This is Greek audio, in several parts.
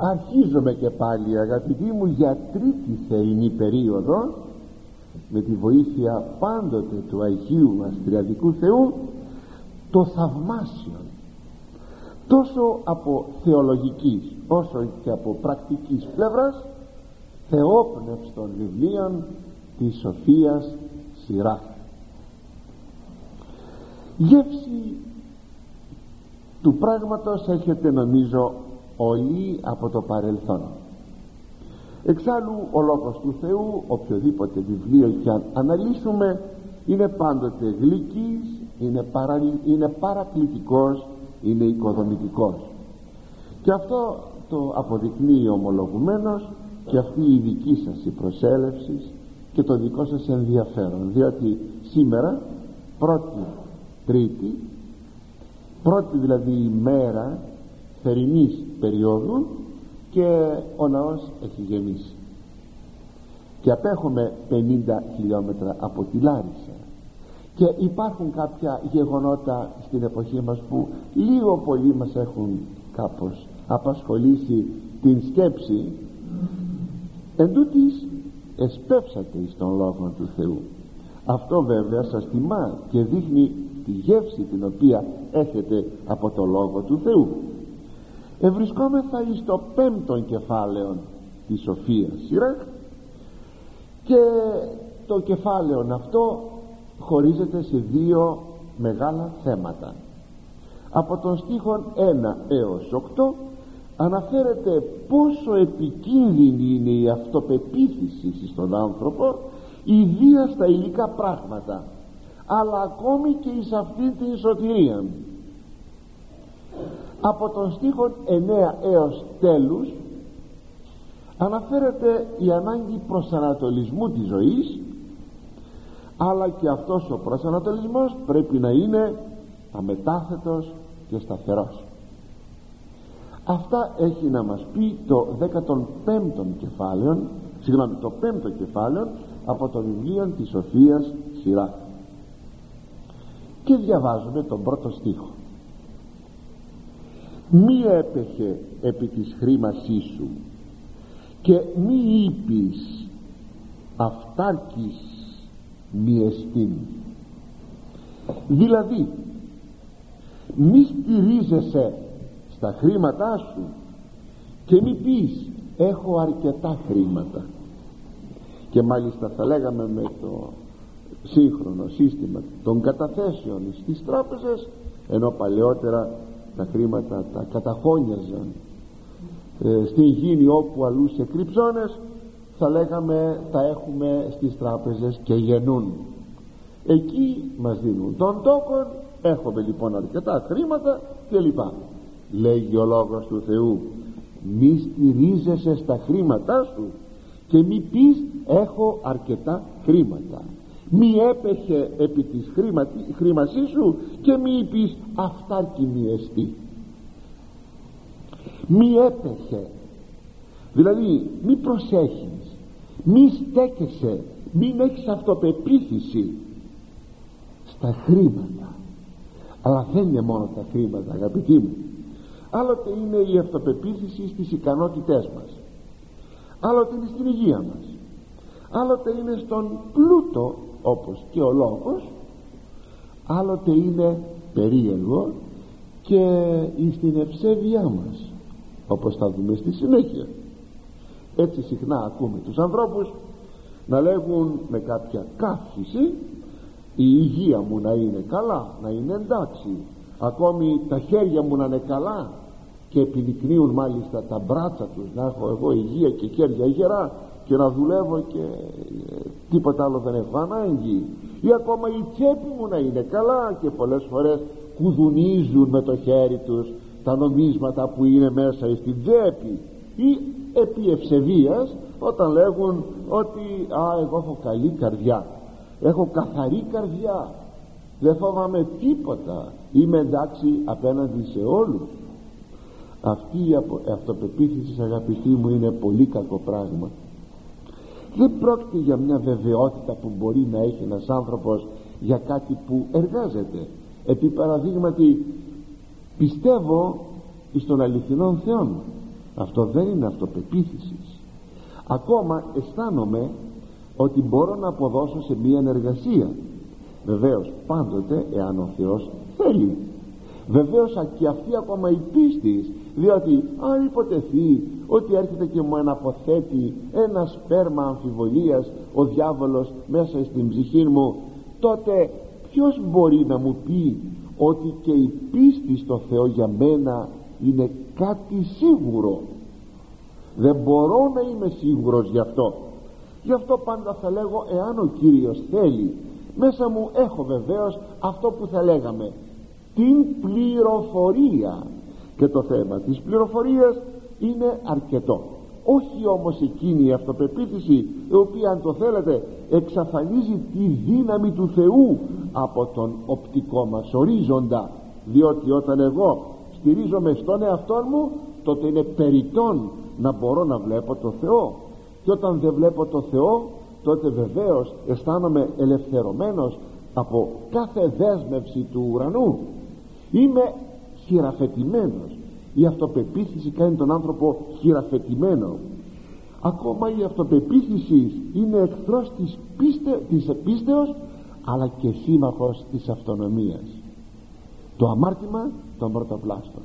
αρχίζομαι και πάλι αγαπητοί μου για τρίτη θερινή περίοδος με τη βοήθεια πάντοτε του Αγίου μας Τριαδικού Θεού το θαυμάσιο. Τόσο από θεολογικής όσο και από πρακτικής πλευράς θεόπνευστων βιβλίων της Σοφίας Σειρά γεύση του πράγματος έχετε νομίζω όλοι από το παρελθόν. Εξάλλου ο Λόγος του Θεού οποιοδήποτε βιβλίο και αν αναλύσουμε είναι πάντοτε γλυκής είναι, παρα, είναι παρακλητικός είναι οικοδομητικός. Και αυτό το αποδεικνύει ομολογουμένος και αυτή η δική σας η προσέλευση και το δικό σας ενδιαφέρον διότι σήμερα πρώτη τρίτη πρώτη δηλαδή ημέρα θερινής περίοδου και ο ναός έχει γεμίσει. Και απέχουμε 50 χιλιόμετρα από τη Λάρισα. Και υπάρχουν κάποια γεγονότα στην εποχή μας που λίγο πολύ μας έχουν κάπως απασχολήσει την σκέψη. Εν τούτης εσπεύσατε εις τον Λόγο του Θεού. Αυτό βέβαια σας τιμά και δείχνει τη γεύση την οποία έχετε από το Λόγο του Θεού ευρισκόμεθα εις το πέμπτον κεφάλαιο της Σοφίας Σειρά και το κεφάλαιο αυτό χωρίζεται σε δύο μεγάλα θέματα. Από τον στίχον 1 έως 8 αναφέρεται πόσο επικίνδυνη είναι η αυτοπεποίθηση στον άνθρωπο ιδίας στα υλικά πράγματα αλλά ακόμη και εις αυτή την σωτηρία από τον στίχο 9 έως τέλους αναφέρεται η ανάγκη προσανατολισμού της ζωής αλλά και αυτός ο προσανατολισμός πρέπει να είναι αμετάθετος και σταθερός. Αυτά έχει να μας πει το 15ο κεφάλαιο συγγνώμη το 5ο κεφάλαιο από το βιβλίο της Σοφίας Σειρά και διαβάζουμε τον πρώτο στίχο μη έπεχε επί της χρήμασής σου και μη είπεις αυτάρκης μη εστίν δηλαδή μη στηρίζεσαι στα χρήματά σου και μη πεις έχω αρκετά χρήματα και μάλιστα θα λέγαμε με το σύγχρονο σύστημα των καταθέσεων στις τράπεζες ενώ παλαιότερα τα χρήματα τα καταχώνιαζαν. Ε, στην γήνη όπου αλλού σε κρυψώνες θα λέγαμε τα έχουμε στις τράπεζες και γεννούν. Εκεί μας δίνουν τον τόκον έχουμε λοιπόν αρκετά χρήματα κλπ. Λέγει ο λόγος του Θεού μη στηρίζεσαι στα χρήματά σου και μη πεις έχω αρκετά χρήματα μη έπεχε επί της χρήματή σου και μη πεις αυτάρκη μη εστί. Μη έπεχε δηλαδή μη προσέχεις. Μη στέκεσαι. Μην έχεις αυτοπεποίθηση στα χρήματα. Αλλά δεν είναι μόνο τα χρήματα αγαπητοί μου. Άλλοτε είναι η αυτοπεποίθηση στις ικανότητές μας. Άλλοτε είναι στην υγεία μας. Άλλοτε είναι στον πλούτο όπως και ο λόγος άλλοτε είναι περίεργο και στην ευσέβειά μας όπως θα δούμε στη συνέχεια. Έτσι συχνά ακούμε τους ανθρώπους να λέγουν με κάποια καύχηση η υγεία μου να είναι καλά να είναι εντάξει ακόμη τα χέρια μου να είναι καλά και επιδεικνύουν μάλιστα τα μπράτσα τους να έχω εγώ υγεία και χέρια γερά και να δουλεύω και ε, τίποτα άλλο δεν έχω ανάγκη. Ή ακόμα η τσέπη μου να είναι καλά και πολλές φορές κουδουνίζουν με το χέρι τους τα νομίσματα που είναι μέσα στην τσέπη. Ή επί ευσεβίας όταν λέγουν ότι α εγώ έχω καλή καρδιά έχω καθαρή καρδιά. Δεν φοβάμαι τίποτα. Είμαι εντάξει απέναντι σε όλους. Αυτή η αυτοπεποίθηση αγαπητοί μου είναι πολύ κακό πράγμα δεν πρόκειται για μια βεβαιότητα που μπορεί να έχει ένας άνθρωπος για κάτι που εργάζεται. Επί παραδείγματι πιστεύω εις τον αληθινόν Θεό αυτό δεν είναι αυτοπεποίθησης. Ακόμα αισθάνομαι ότι μπορώ να αποδώσω σε μία ενεργασία. Βεβαίως πάντοτε εάν ο Θεός θέλει. Βεβαίως και αυτή ακόμα η πίστη διότι αν υποτεθεί ότι έρχεται και μου αναποθέτει ένα σπέρμα αμφιβολίας ο διάβολος μέσα στην ψυχή μου τότε ποιος μπορεί να μου πει ότι και η πίστη στο Θεό για μένα είναι κάτι σίγουρο; Δεν μπορώ να είμαι σίγουρος γι' αυτό. Γι' αυτό πάντα θα λέγω εάν ο Κύριος θέλει μέσα μου έχω βεβαίως αυτό που θα λέγαμε την πληροφορία και το θέμα της πληροφορίας είναι αρκετό. Όχι όμως εκείνη η αυτοπεποίθηση η οποία αν το θέλετε εξαφανίζει τη δύναμη του Θεού από τον οπτικό μας ορίζοντα. Διότι όταν εγώ στηρίζομαι στον εαυτό μου τότε είναι περιττόν να μπορώ να βλέπω το Θεό. Και όταν δεν βλέπω το Θεό τότε βεβαίως αισθάνομαι ελευθερωμένος από κάθε δέσμευση του ουρανού. Είμαι χειραφετημένος. Η αυτοπεποίθηση κάνει τον άνθρωπο χειραφετημένο. Ακόμα η αυτοπεποίθηση είναι εχθρός της, πίστε, της πίστεως αλλά και σύμμαχος της αυτονομίας. Το αμάρτημα των πρωτοπλάστων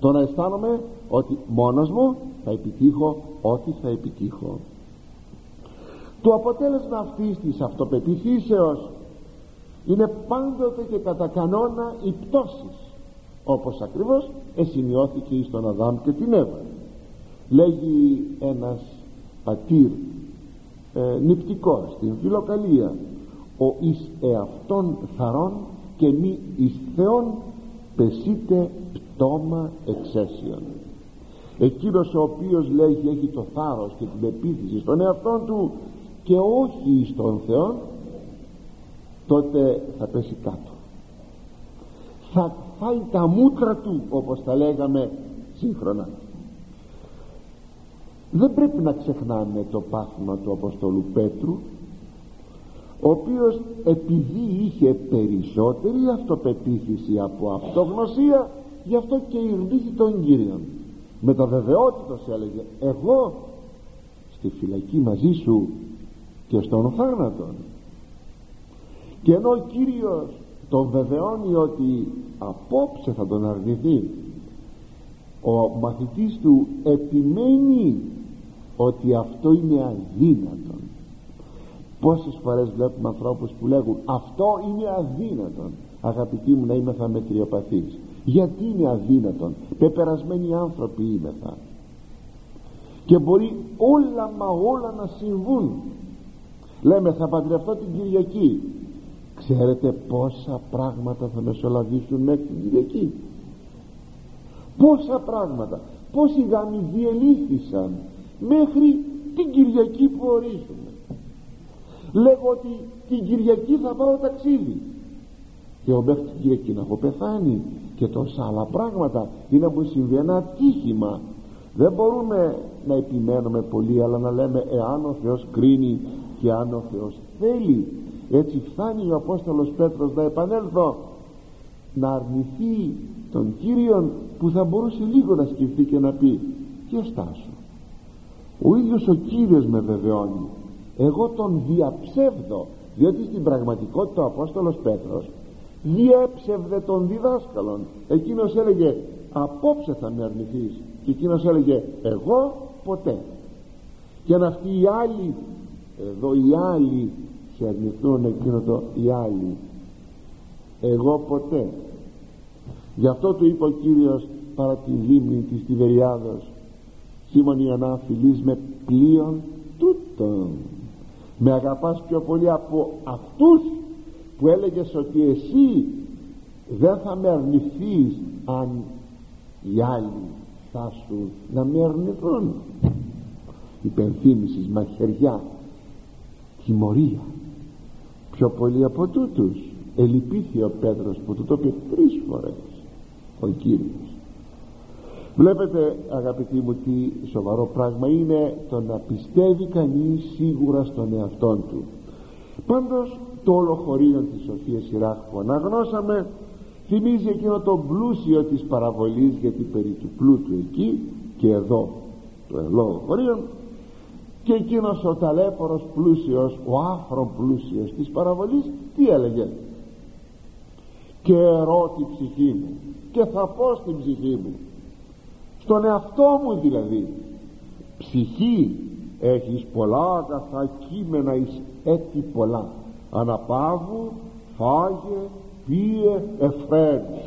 το να αισθάνομαι ότι μόνος μου θα επιτύχω ό,τι θα επιτύχω. Το αποτέλεσμα αυτής της αυτοπεποίθησεως είναι πάντοτε και κατά κανόνα η πτώση όπως ακριβώς εσημειώθηκε στον Αδάμ και την Εύα. Λέγει ένας πατήρ ε, νηπτικός στην φιλοκαλία ο εις εαυτόν θαρών και μη εις Θεόν πεσίτε πτώμα εξαίσιον εκείνος ο οποίος λέγει έχει το θάρρος και την επίθεση στον εαυτόν του και όχι στον Θεό τότε θα πέσει κάτω. Θα φάει τα μούτρα του όπως τα λέγαμε σύγχρονα. Δεν πρέπει να ξεχνάμε το πάθημα του Αποστολού Πέτρου ο οποίος επειδή είχε περισσότερη αυτοπεποίθηση από αυτογνωσία γι' αυτό και ειρνήθη τον Κύριον. Με το βεβαιότητος έλεγε εγώ στη φυλακή μαζί σου και στον θάνατο και ενώ ο Κύριος τον βεβαιώνει ότι απόψε θα τον αρνηθεί. Ο μαθητής του επιμένει ότι αυτό είναι αδύνατον. Πόσες φορές βλέπουμε ανθρώπους που λέγουν αυτό είναι αδύνατον αγαπητοί μου να είμαι θα μετριοπαθείς γιατί είναι αδύνατον; Πεπερασμένοι άνθρωποι είμεθα και μπορεί όλα μα όλα να συμβούν. Λέμε θα παντρευτώ την Κυριακή ξέρετε πόσα πράγματα θα μεσολαβήσουν μέχρι την Κυριακή πόσα πράγματα. Πόσοι γάμοι διελήφθησαν μέχρι την Κυριακή που ορίζουμε. Λέγω ότι την Κυριακή θα πάω ταξίδι. Και εγώ μέχρι την Κυριακή να έχω πεθάνει. Και τόσα άλλα πράγματα ή να μου συμβεί ένα ατύχημα. Δεν μπορούμε να επιμένουμε πολύ αλλά να λέμε εάν ο Θεός κρίνει και αν ο Θεός θέλει έτσι φτάνει ο Απόστολος Πέτρος να επανέλθω να αρνηθεί τον Κύριον που θα μπορούσε λίγο να σκεφτεί και να πει ποιος στάσω ο ίδιος ο Κύριος με βεβαιώνει. Εγώ τον διαψεύδω διότι στην πραγματικότητα ο Απόστολος Πέτρος διέψευδε τον διδάσκαλον. Εκείνος έλεγε απόψε θα με αρνηθείς και εκείνος έλεγε εγώ ποτέ και αν αυτοί οι άλλοι εδώ οι άλλοι σε αρνηθούν εκείνο το οι άλλοι εγώ ποτέ. Γι' αυτό του είπε ο Κύριος παρά τη λίμνη της Τιβεριάδος Σίμων Ιωνά φιλείς με πλοίον τούτον. Με αγαπάς πιο πολύ από αυτούς που έλεγες ότι εσύ δεν θα με αρνηθείς αν οι άλλοι θα σου να με αρνηθούν υπενθύμησης μαχαιριά τιμωρία πιο πολύ από τούτους. Ελυπήθη ο Πέτρος που του το είπε τρεις φορές. Ο Κύριος. Βλέπετε αγαπητοί μου τι σοβαρό πράγμα είναι το να πιστεύει κανείς σίγουρα στον εαυτόν του. Πάντως το όλο χωρίο της Σοφίας Σιράχ που αναγνώσαμε θυμίζει εκείνο το πλούσιο της παραβολής γιατί περί του πλούτου εκεί και εδώ το λόγο χωρίων και εκείνος ο ταλέφορος πλούσιος ο άφρον πλούσιος της παραβολής τι έλεγε; Και ερώ τη ψυχή μου και θα πω στην ψυχή μου. Στον εαυτό μου δηλαδή ψυχή έχεις πολλά αγαθά κείμενα εις έτη πολλά. Αναπαύου φάγε πίε εφραίνει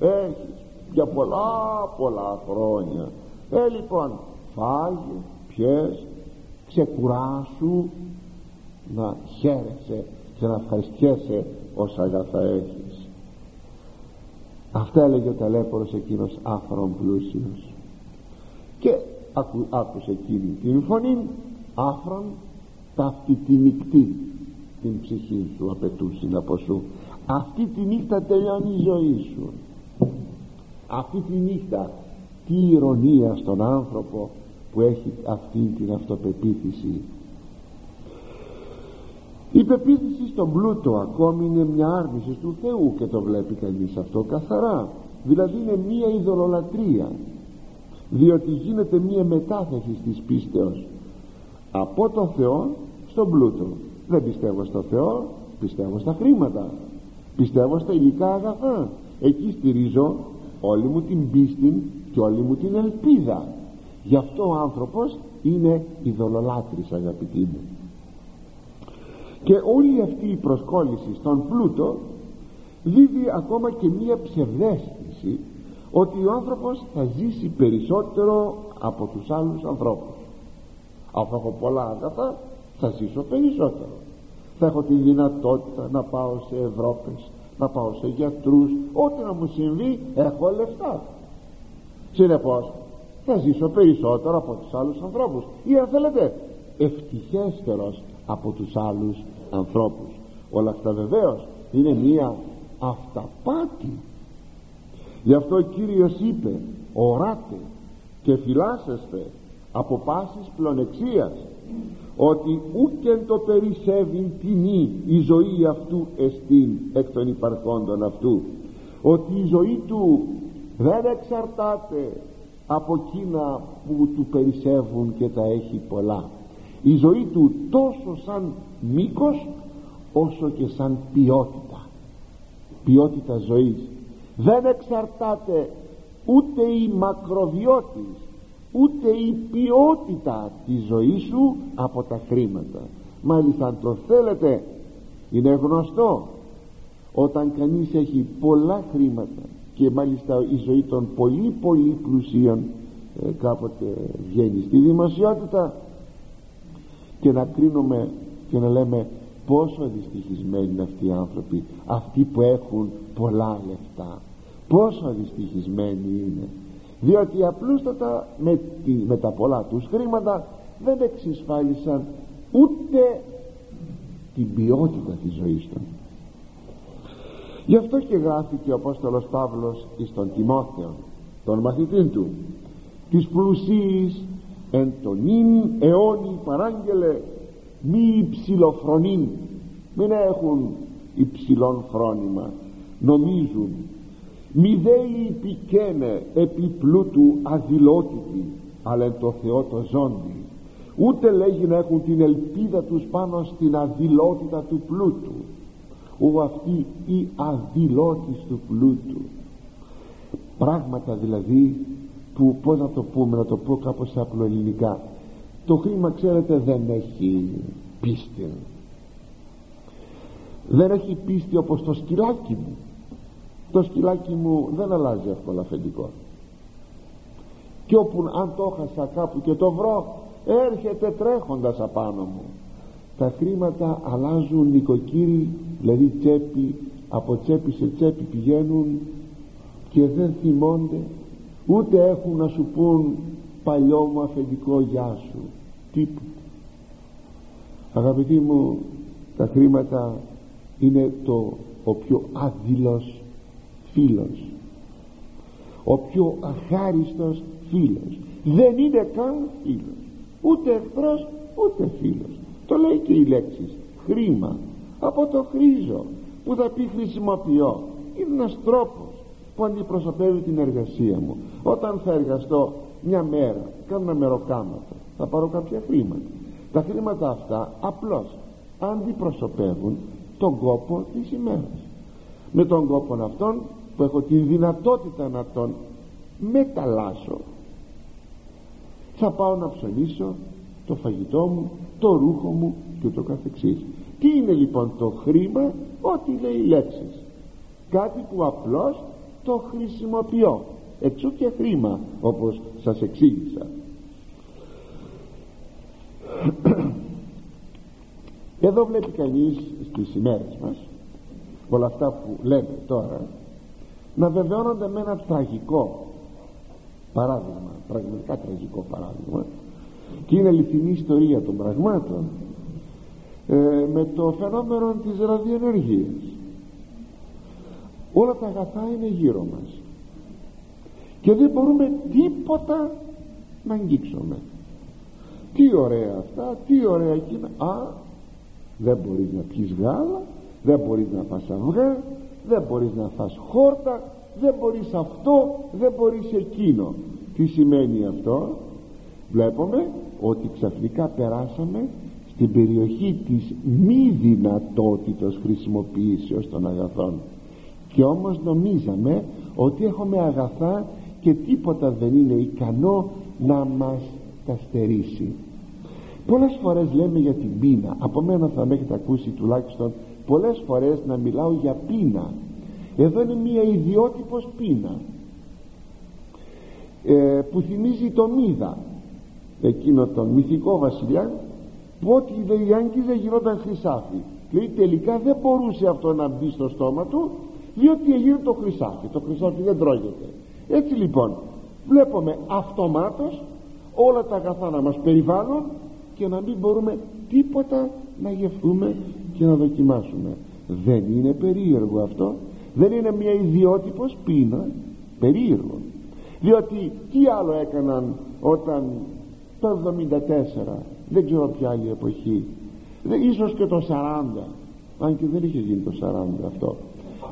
έχεις για πολλά πολλά χρόνια. Ε λοιπόν φάγε πιες ξεκουράσου να χαίρεσαι και να ευχαριστιέσαι όσα αγαθά έχεις. Αυτά έλεγε ο ταλέπορος εκείνος άφρον πλούσιος. Και άκου, άκουσε εκείνη την φωνή άφρον ταύτη τη νυχτή την ψυχή σου απαιτούσε από σου. Αυτή τη νύχτα τελειώνει η ζωή σου. Αυτή τη νύχτα τι ηρωνία στον άνθρωπο που έχει αυτή την αυτοπεποίθηση. Η πεποίθηση στον πλούτο ακόμη είναι μια άρνηση του Θεού και το βλέπει κανείς αυτό καθαρά. Δηλαδή είναι μια ειδωλολατρία διότι γίνεται μια μετάθεση της πίστεως από το Θεό στον πλούτο. Δεν πιστεύω στο Θεό πιστεύω στα χρήματα. Πιστεύω στα υλικά αγαθά. Εκεί στηρίζω όλη μου την πίστη και όλη μου την ελπίδα γι' αυτό ο άνθρωπος είναι ειδωλολάτρης αγαπητοί μου. Και όλη αυτή η προσκόλληση στον πλούτο δίδει ακόμα και μία ψευδέστηση ότι ο άνθρωπος θα ζήσει περισσότερο από τους άλλους ανθρώπους. Αφού έχω πολλά αγαθά θα ζήσω περισσότερο. Θα έχω τη δυνατότητα να πάω σε Ευρώπες να πάω σε γιατρούς. Ό,τι να μου συμβεί έχω λεφτά. Συνεπώς θα ζήσω περισσότερο από τους άλλους ανθρώπους. Ή αν θέλετε ευτυχέστερος από τους άλλους ανθρώπους. Όλα αυτά βεβαίως είναι μία αυταπάτη. Γι' αυτό ο Κύριος είπε οράτε και φυλάσσεστε από πάσης πλονεξίας ότι ούκεν το περισσεύει τιμή η ζωή αυτού εστίν εκ των υπαρχόντων αυτού. Ότι η ζωή του δεν εξαρτάται από εκείνα που του περισσεύουν και τα έχει πολλά. Η ζωή του τόσο σαν μήκος όσο και σαν ποιότητα. Ποιότητα ζωής. Δεν εξαρτάται ούτε η μακροβιώτης ούτε η ποιότητα της ζωής σου από τα χρήματα. Μάλιστα αν το θέλετε είναι γνωστό. Όταν κανείς έχει πολλά χρήματα και μάλιστα η ζωή των πολύ πολύ πλουσίων ε, κάποτε βγαίνει στη δημοσιότητα. Και να κρίνουμε και να λέμε πόσο δυστυχισμένοι είναι αυτοί οι άνθρωποι αυτοί που έχουν πολλά λεφτά. Πόσο δυστυχισμένοι είναι. Διότι απλούστατα με, τη, με τα πολλά τους χρήματα δεν εξισφάλισαν ούτε την ποιότητα της ζωής τους γι' αυτό και γράφει και ο Απόστολος Παύλος εις τον Τιμόθεο τον μαθητή του. Της πλουσίης εν τον ίν αιώνι παράγγελε μη υψηλοφρονήν μην έχουν υψηλόν φρόνημα νομίζουν. Μη δέει πικένε επί πλούτου αδηλότητη αλλά εν το Θεό το ζώντι ούτε λέγει να έχουν την ελπίδα τους πάνω στην αδηλότητα του πλούτου ου αυτή η αδηλότης του πλούτου. Πράγματα δηλαδή που πώς να το πούμε να το πω κάπως απλοελληνικά το χρήμα ξέρετε δεν έχει πίστη. Δεν έχει πίστη όπως το σκυλάκι μου. Το σκυλάκι μου δεν αλλάζει εύκολα αφεντικό. Και όπου αν το χάσα κάπου και το βρω έρχεται τρέχοντας απάνω μου τα χρήματα αλλάζουν νοικοκύρι δηλαδή τσέπη από τσέπη σε τσέπη πηγαίνουν και δεν θυμώνται ούτε έχουν να σου πούν παλιό μου αφεντικό γεια σου τίποτα αγαπητοί μου τα χρήματα είναι το ο πιο άδειλος φίλος. Ο πιο αχάριστος φίλος. Δεν είναι καν φίλος. Ούτε εχθρός ούτε φίλος το λέει και η λέξη χρήμα. Από το χρήζο που θα πει χρησιμοποιώ. Είναι ένας τρόπος που αντιπροσωπεύει την εργασία μου. Όταν θα εργαστώ μια μέρα κάνω ένα μεροκάματο θα πάρω κάποια χρήματα. Τα χρήματα αυτά απλώς αντιπροσωπεύουν τον κόπο της ημέρας. Με τον κόπο αυτόν που έχω τη δυνατότητα να τον μεταλλάσω θα πάω να ψωνίσω το φαγητό μου το ρούχο μου και το καθεξής. Τι είναι λοιπόν το χρήμα; Ό,τι λέει οι λέξεις. Κάτι που απλώς το χρησιμοποιώ. Εξού και χρήμα όπως σας εξήγησα. Εδώ βλέπει κανείς στις ημέρες μας όλα αυτά που λέμε τώρα να βεβαιώνονται με ένα τραγικό παράδειγμα πραγματικά τραγικό παράδειγμα και είναι αληθινή ιστορία των πραγμάτων ε, με το φαινόμενο της ραδιενεργίας όλα τα αγαθά είναι γύρω μας. Και δεν μπορούμε τίποτα να αγγίξουμε. Τι ωραία αυτά τι ωραία εκείνα. Α δεν μπορείς να πιεις γάλα δεν μπορείς να φας αυγά δεν μπορείς να φας χόρτα δεν μπορείς αυτό δεν μπορείς εκείνο. Τι σημαίνει αυτό; Βλέπουμε ότι ξαφνικά περάσαμε στην περιοχή της μη δυνατότητας χρησιμοποιήσεως των αγαθών. Και όμως νομίζαμε ότι έχουμε αγαθά και τίποτα δεν είναι ικανό να μας τα στερήσει. Πολλές φορές λέμε για την πείνα. Από μένα θα με έχετε ακούσει τουλάχιστον πολλές φορές να μιλάω για πείνα. Εδώ είναι μια ιδιότυπος πείνα ε, που θυμίζει το Μίδα εκείνο τον μυθικό βασιλιά που ό,τι δεν άγγιζε γινόταν χρυσάφι. Λέει τελικά δεν μπορούσε αυτό να μπει στο στόμα του διότι έγινε το χρυσάφι. Το χρυσάφι δεν τρώγεται. Έτσι λοιπόν βλέπουμε αυτομάτως όλα τα αγαθά να μας περιβάλλουν και να μην μπορούμε τίποτα να γευτούμε και να δοκιμάσουμε. Δεν είναι περίεργο αυτό. Δεν είναι μια ιδιότυπος πείνα. Περίεργο. Διότι τι άλλο έκαναν όταν το 74 δεν ξέρω ποια άλλη εποχή. Ίσως και το 40 αν και δεν είχε γίνει το 40 αυτό.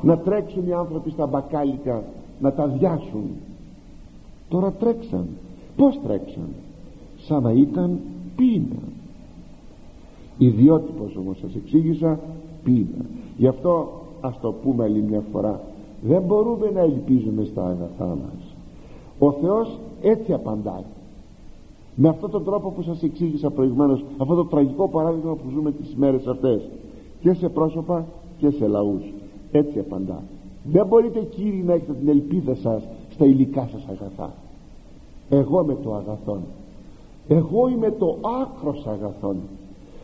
Να τρέξουν οι άνθρωποι στα μπακάλικα να τα διάσουν τώρα τρέξαν. Πως τρέξαν; Σαν να ήταν πείνα. Ιδιότυπος όμως σας εξήγησα πείνα. Γι' αυτό ας το πούμε άλλη μια φορά. Δεν μπορούμε να ελπίζουμε στα αγαθά μας. Ο Θεός έτσι απαντάει με αυτόν τον τρόπο που σας εξήγησα προηγουμένως αυτό το τραγικό παράδειγμα που ζούμε τις μέρες αυτές και σε πρόσωπα και σε λαούς. Έτσι απαντά. Δεν μπορείτε κύριοι να έχετε την ελπίδα σας στα υλικά σας αγαθά. Εγώ με το αγαθόν. Εγώ είμαι το άκρος αγαθόν.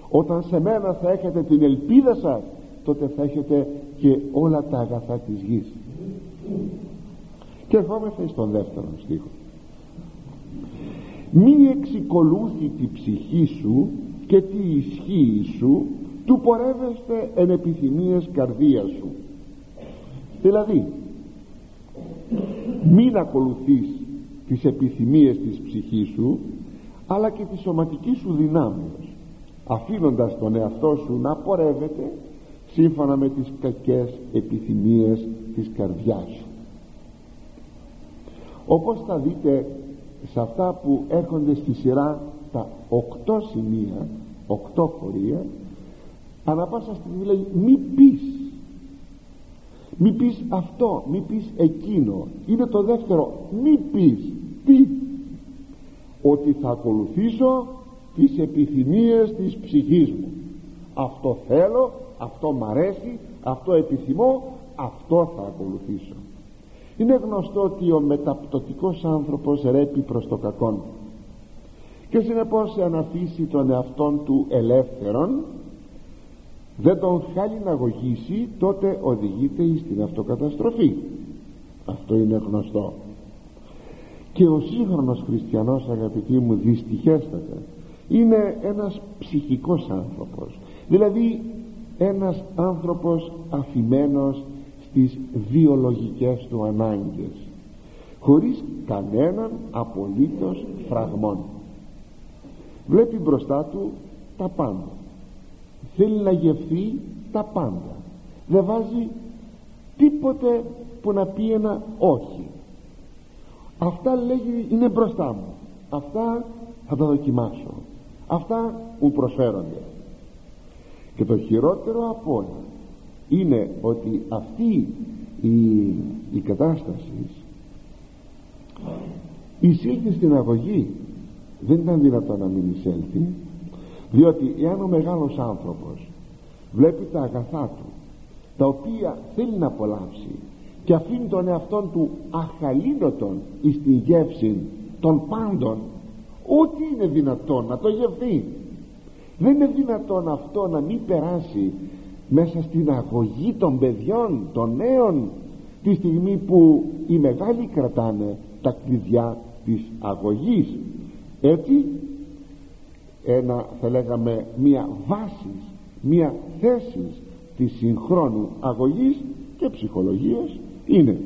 Όταν σε μένα θα έχετε την ελπίδα σας τότε θα έχετε και όλα τα αγαθά της γης. Και ερχόμεθα στον δεύτερο στίχο μη εξικολούθη τη ψυχή σου και τη ισχύει σου του πορεύεστε εν επιθυμίες καρδίας σου. Δηλαδή μην ακολουθείς τις επιθυμίες της ψυχής σου αλλά και τη σωματική σου δυνάμεως αφήνοντας τον εαυτό σου να πορεύεται σύμφωνα με τις κακές επιθυμίες της καρδιάς σου. Όπως θα δείτε σε αυτά που έρχονται στη σειρά τα οκτώ σημεία οκτώ χωρία ανά πάσα στιγμή λέει μη πεις. Μη πεις αυτό μη πεις εκείνο. Είναι το δεύτερο μη πεις. Τι; Ότι θα ακολουθήσω τις επιθυμίες της ψυχής μου. Αυτό θέλω αυτό μ' αρέσει αυτό επιθυμώ αυτό θα ακολουθήσω είναι γνωστό ότι ο μεταπτωτικός άνθρωπος ρέπει προς το κακόν. Και συνεπώς αν αφήσει τον εαυτόν του ελεύθερον δεν τον χάλει να αγωγήσει τότε οδηγείται στην αυτοκαταστροφή. Αυτό είναι γνωστό. Και ο σύγχρονος χριστιανός αγαπητοί μου δυστυχέστατα είναι ένας ψυχικός άνθρωπος. Δηλαδή ένας άνθρωπος αφημένος στις βιολογικές του ανάγκες χωρίς κανέναν απολύτως φραγμόν. Βλέπει μπροστά του τα πάντα. Θέλει να γευθεί τα πάντα. Δεν βάζει τίποτε που να πει ένα όχι. Αυτά λέγει είναι μπροστά μου. Αυτά θα τα δοκιμάσω. Αυτά μου προσφέρονται. Και το χειρότερο από όλα είναι ότι αυτή η, η κατάσταση εισήλθε στην αγωγή δεν ήταν δυνατόν να μην εισέλθει διότι εάν ο μεγάλος άνθρωπος βλέπει τα αγαθά του τα οποία θέλει να απολαύσει και αφήνει τον εαυτόν του αχαλήνοτον εις τη γεύση των πάντων ό,τι είναι δυνατόν να το γευθεί. Δεν είναι δυνατόν αυτό να μην περάσει μέσα στην αγωγή των παιδιών των νέων τη στιγμή που οι μεγάλοι κρατάνε τα κλειδιά της αγωγής. Έτσι ένα θα λέγαμε μία βάση μία θέση της συγχρόνου αγωγής και ψυχολογίας είναι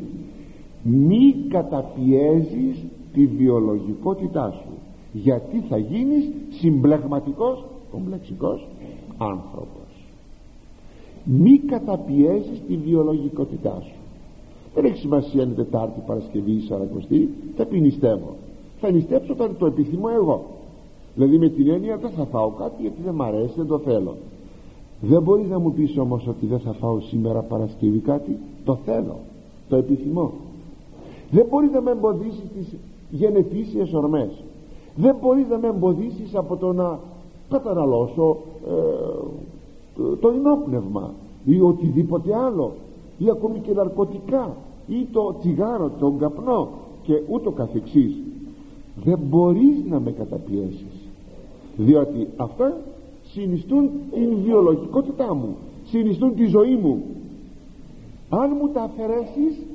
μη καταπιέζεις τη βιολογικότητά σου. Γιατί θα γίνεις συμπλεγματικός κομπλεξικός άνθρωπος μη καταπιέζεις τη βιολογικότητά σου. Δεν έχει σημασία είναι Τετάρτη, Παρασκευή ή Σαρακοστή θα πινιστεύω. Θα νηστέψω όταν το επιθυμώ εγώ. Δηλαδή με την έννοια δεν θα φάω κάτι γιατί δεν μ' αρέσει δεν το θέλω. Δεν μπορείς να μου πεις όμως ότι δεν θα φάω σήμερα Παρασκευή κάτι. Το θέλω, το επιθυμώ. Δεν μπορεί να με εμποδίσει τις γενετήσιες ορμές. Δεν μπορεί να με εμποδίσει από το να καταναλώσω ε, το, το ενόπνευμα ή οτιδήποτε άλλο ή ακόμη και ναρκωτικά ή το τσιγάρο, τον καπνό και ούτω καθεξής δεν μπορείς να με καταπιέσεις. Διότι αυτά συνιστούν την βιολογικότητά μου συνιστούν τη ζωή μου. Αν μου τα αφαιρέσεις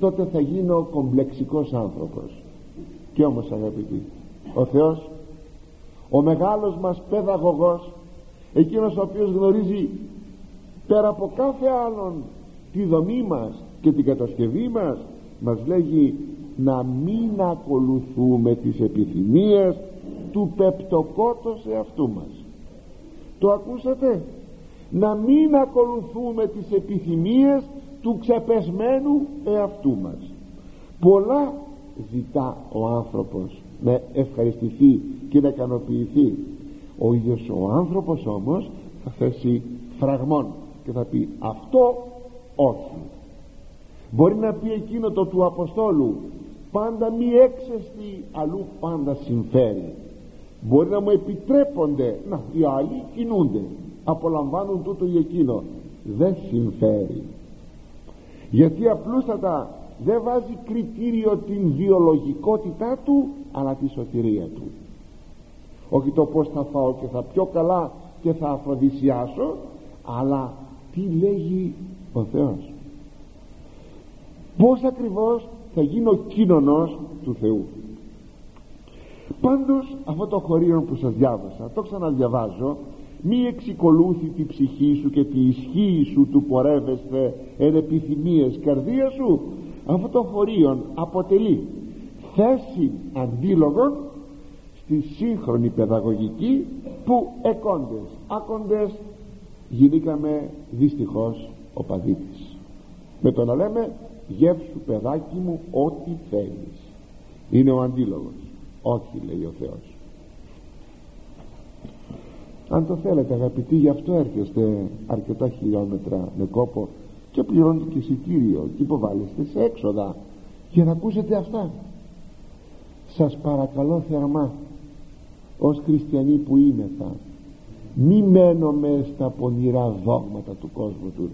τότε θα γίνω κομπλεξικός άνθρωπος. Και όμως αγαπητοί ο Θεός ο μεγάλος μας παιδαγωγός εκείνος ο οποίος γνωρίζει πέρα από κάθε άλλον τη δομή μας και την κατασκευή μας μας λέγει να μην ακολουθούμε τις επιθυμίες του πεπτοκότος εαυτού μας. Το ακούσατε; Να μην ακολουθούμε τις επιθυμίες του ξεπεσμένου εαυτού μας. Πολλά ζητά ο άνθρωπος να ευχαριστηθεί και να ικανοποιηθεί ο ίδιος ο άνθρωπος όμως θα θέσει φραγμόν και θα πει αυτό όχι μπορεί να πει εκείνο το του Αποστόλου πάντα μη έξεστη αλλού πάντα συμφέρει μπορεί να μου επιτρέπονται να οι άλλοι κινούνται απολαμβάνουν τούτο ή εκείνο. Δεν συμφέρει. Γιατί απλούστατα δεν βάζει κριτήριο την βιολογικότητά του αλλά τη σωτηρία του όχι το πως θα φάω και θα πιω καλά και θα αφροδισιάσω αλλά τι λέγει ο Θεός. Πως ακριβώς θα γίνω κοινωνός του Θεού. Πάντως αυτό το χωρίο που σας διάβασα το ξαναδιαβάζω μη εξικολούθη τη ψυχή σου και τη ισχύ σου του πορεύεσθε εν επιθυμίες καρδίας σου. Αυτό το χωρίον αποτελεί θέση αντίλογων στη σύγχρονη παιδαγωγική που εκόντες άκοντες γινήκαμε δυστυχώς ο παδίτης. Με το να λέμε γεύσου παιδάκι μου ό,τι θέλεις είναι ο αντίλογος. Όχι λέει ο Θεός. Αν το θέλετε αγαπητοί γι' αυτό έρχεστε αρκετά χιλιόμετρα με κόπο και πληρώνετε και εισιτήριο και υποβάλλεστε σε έξοδα για να ακούσετε αυτά. Σας παρακαλώ θερμά ως χριστιανοί που θα μη μένουμε στα πονηρά δόγματα του κόσμου τους.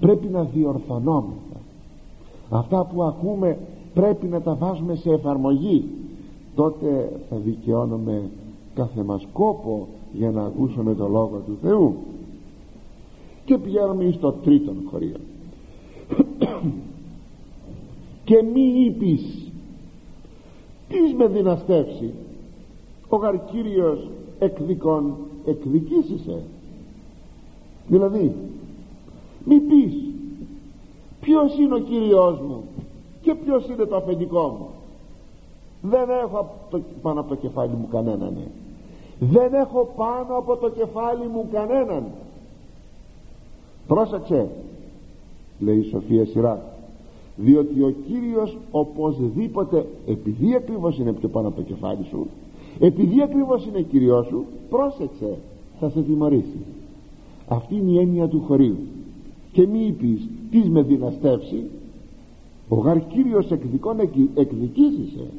Πρέπει να διορθωνόμεθα. Αυτά που ακούμε πρέπει να τα βάζουμε σε εφαρμογή. Τότε θα δικαιώνουμε κάθε μας κόπο για να ακούσουμε το Λόγο του Θεού. Και πηγαίνουμε στο τρίτον χωρίο και μη είπεις τι με δυναστεύσει; Ο γαρκύριος εκδικών εκδικήσισε. Δηλαδή μη πεις ποιος είναι ο Κύριος μου και ποιος είναι το αφεντικό μου. Δεν έχω πάνω από το κεφάλι μου κανέναν. Δεν έχω πάνω από το κεφάλι μου κανέναν. Πρόσεξε λέει η Σοφία Σειρά διότι ο Κύριος οπωσδήποτε επειδή ακριβώς είναι πιο πάνω από το κεφάλι σου επειδή ακριβώς είναι Κύριος σου πρόσεξε θα σε τιμωρήσει. Αυτή είναι η έννοια του χωρίου. Και μη είπεις τις με δυναστεύσει ο γαρ Κύριος εκδικών εκδικήσισε.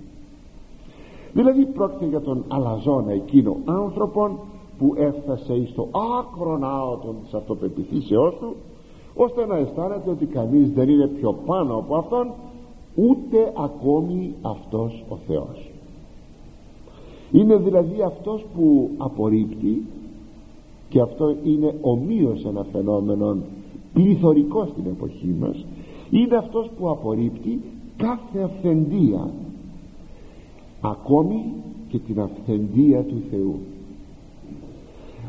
Δηλαδή πρόκειται για τον αλαζόνα εκείνο άνθρωπον που έφτασε εις το άκρον άοτον της αυτοπεποίθησεώς του ώστε να αισθάνεται ότι κανείς δεν είναι πιο πάνω από αυτόν ούτε ακόμη αυτός ο Θεός είναι δηλαδή αυτός που απορρίπτει και αυτό είναι ομοίως ένα φαινόμενο πληθωρικό στην εποχή μας. Είναι αυτός που απορρίπτει κάθε αυθεντία ακόμη και την αυθεντία του Θεού.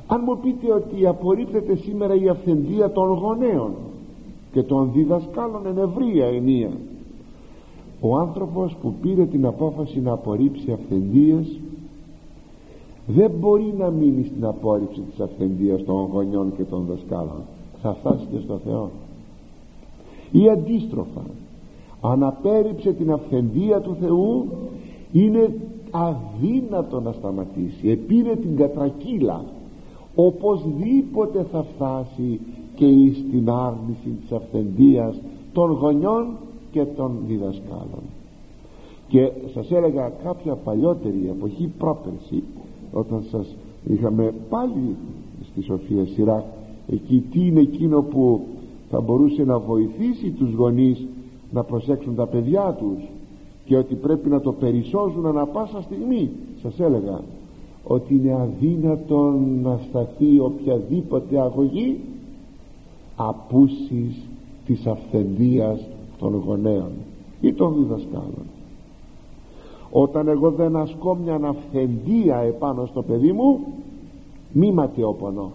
Αν μου πείτε ότι απορρίπτεται σήμερα η αυθεντία των γονέων και των διδασκάλων εν ευρία ενία ο άνθρωπος που πήρε την απόφαση να απορρίψει αυθεντίες δεν μπορεί να μείνει στην απόρριψη της αυθεντίας των γονιών και των δασκάλων. Θα φτάσει και στο Θεό. Ή αντίστροφα αν απέρριψε την αυθεντία του Θεού είναι αδύνατο να σταματήσει. Επήρε την κατρακύλα. Οπωσδήποτε θα φτάσει και στην άρνηση της αυθεντίας των γονιών και των διδασκάλων. Και σας έλεγα κάποια παλιότερη εποχή πρόπερση όταν σας είχαμε πάλι στη Σοφία Σειρά εκεί τι είναι εκείνο που θα μπορούσε να βοηθήσει τους γονείς να προσέξουν τα παιδιά τους και ότι πρέπει να το περισσώζουν ανα πάσα στιγμή σας έλεγα ότι είναι αδύνατον να σταθεί οποιαδήποτε αγωγή απούσης της αυθεντίας των γονέων ή των διδασκάλων όταν εγώ δεν ασκώ μια αυθεντία επάνω στο παιδί μου μη ματαιοπονώ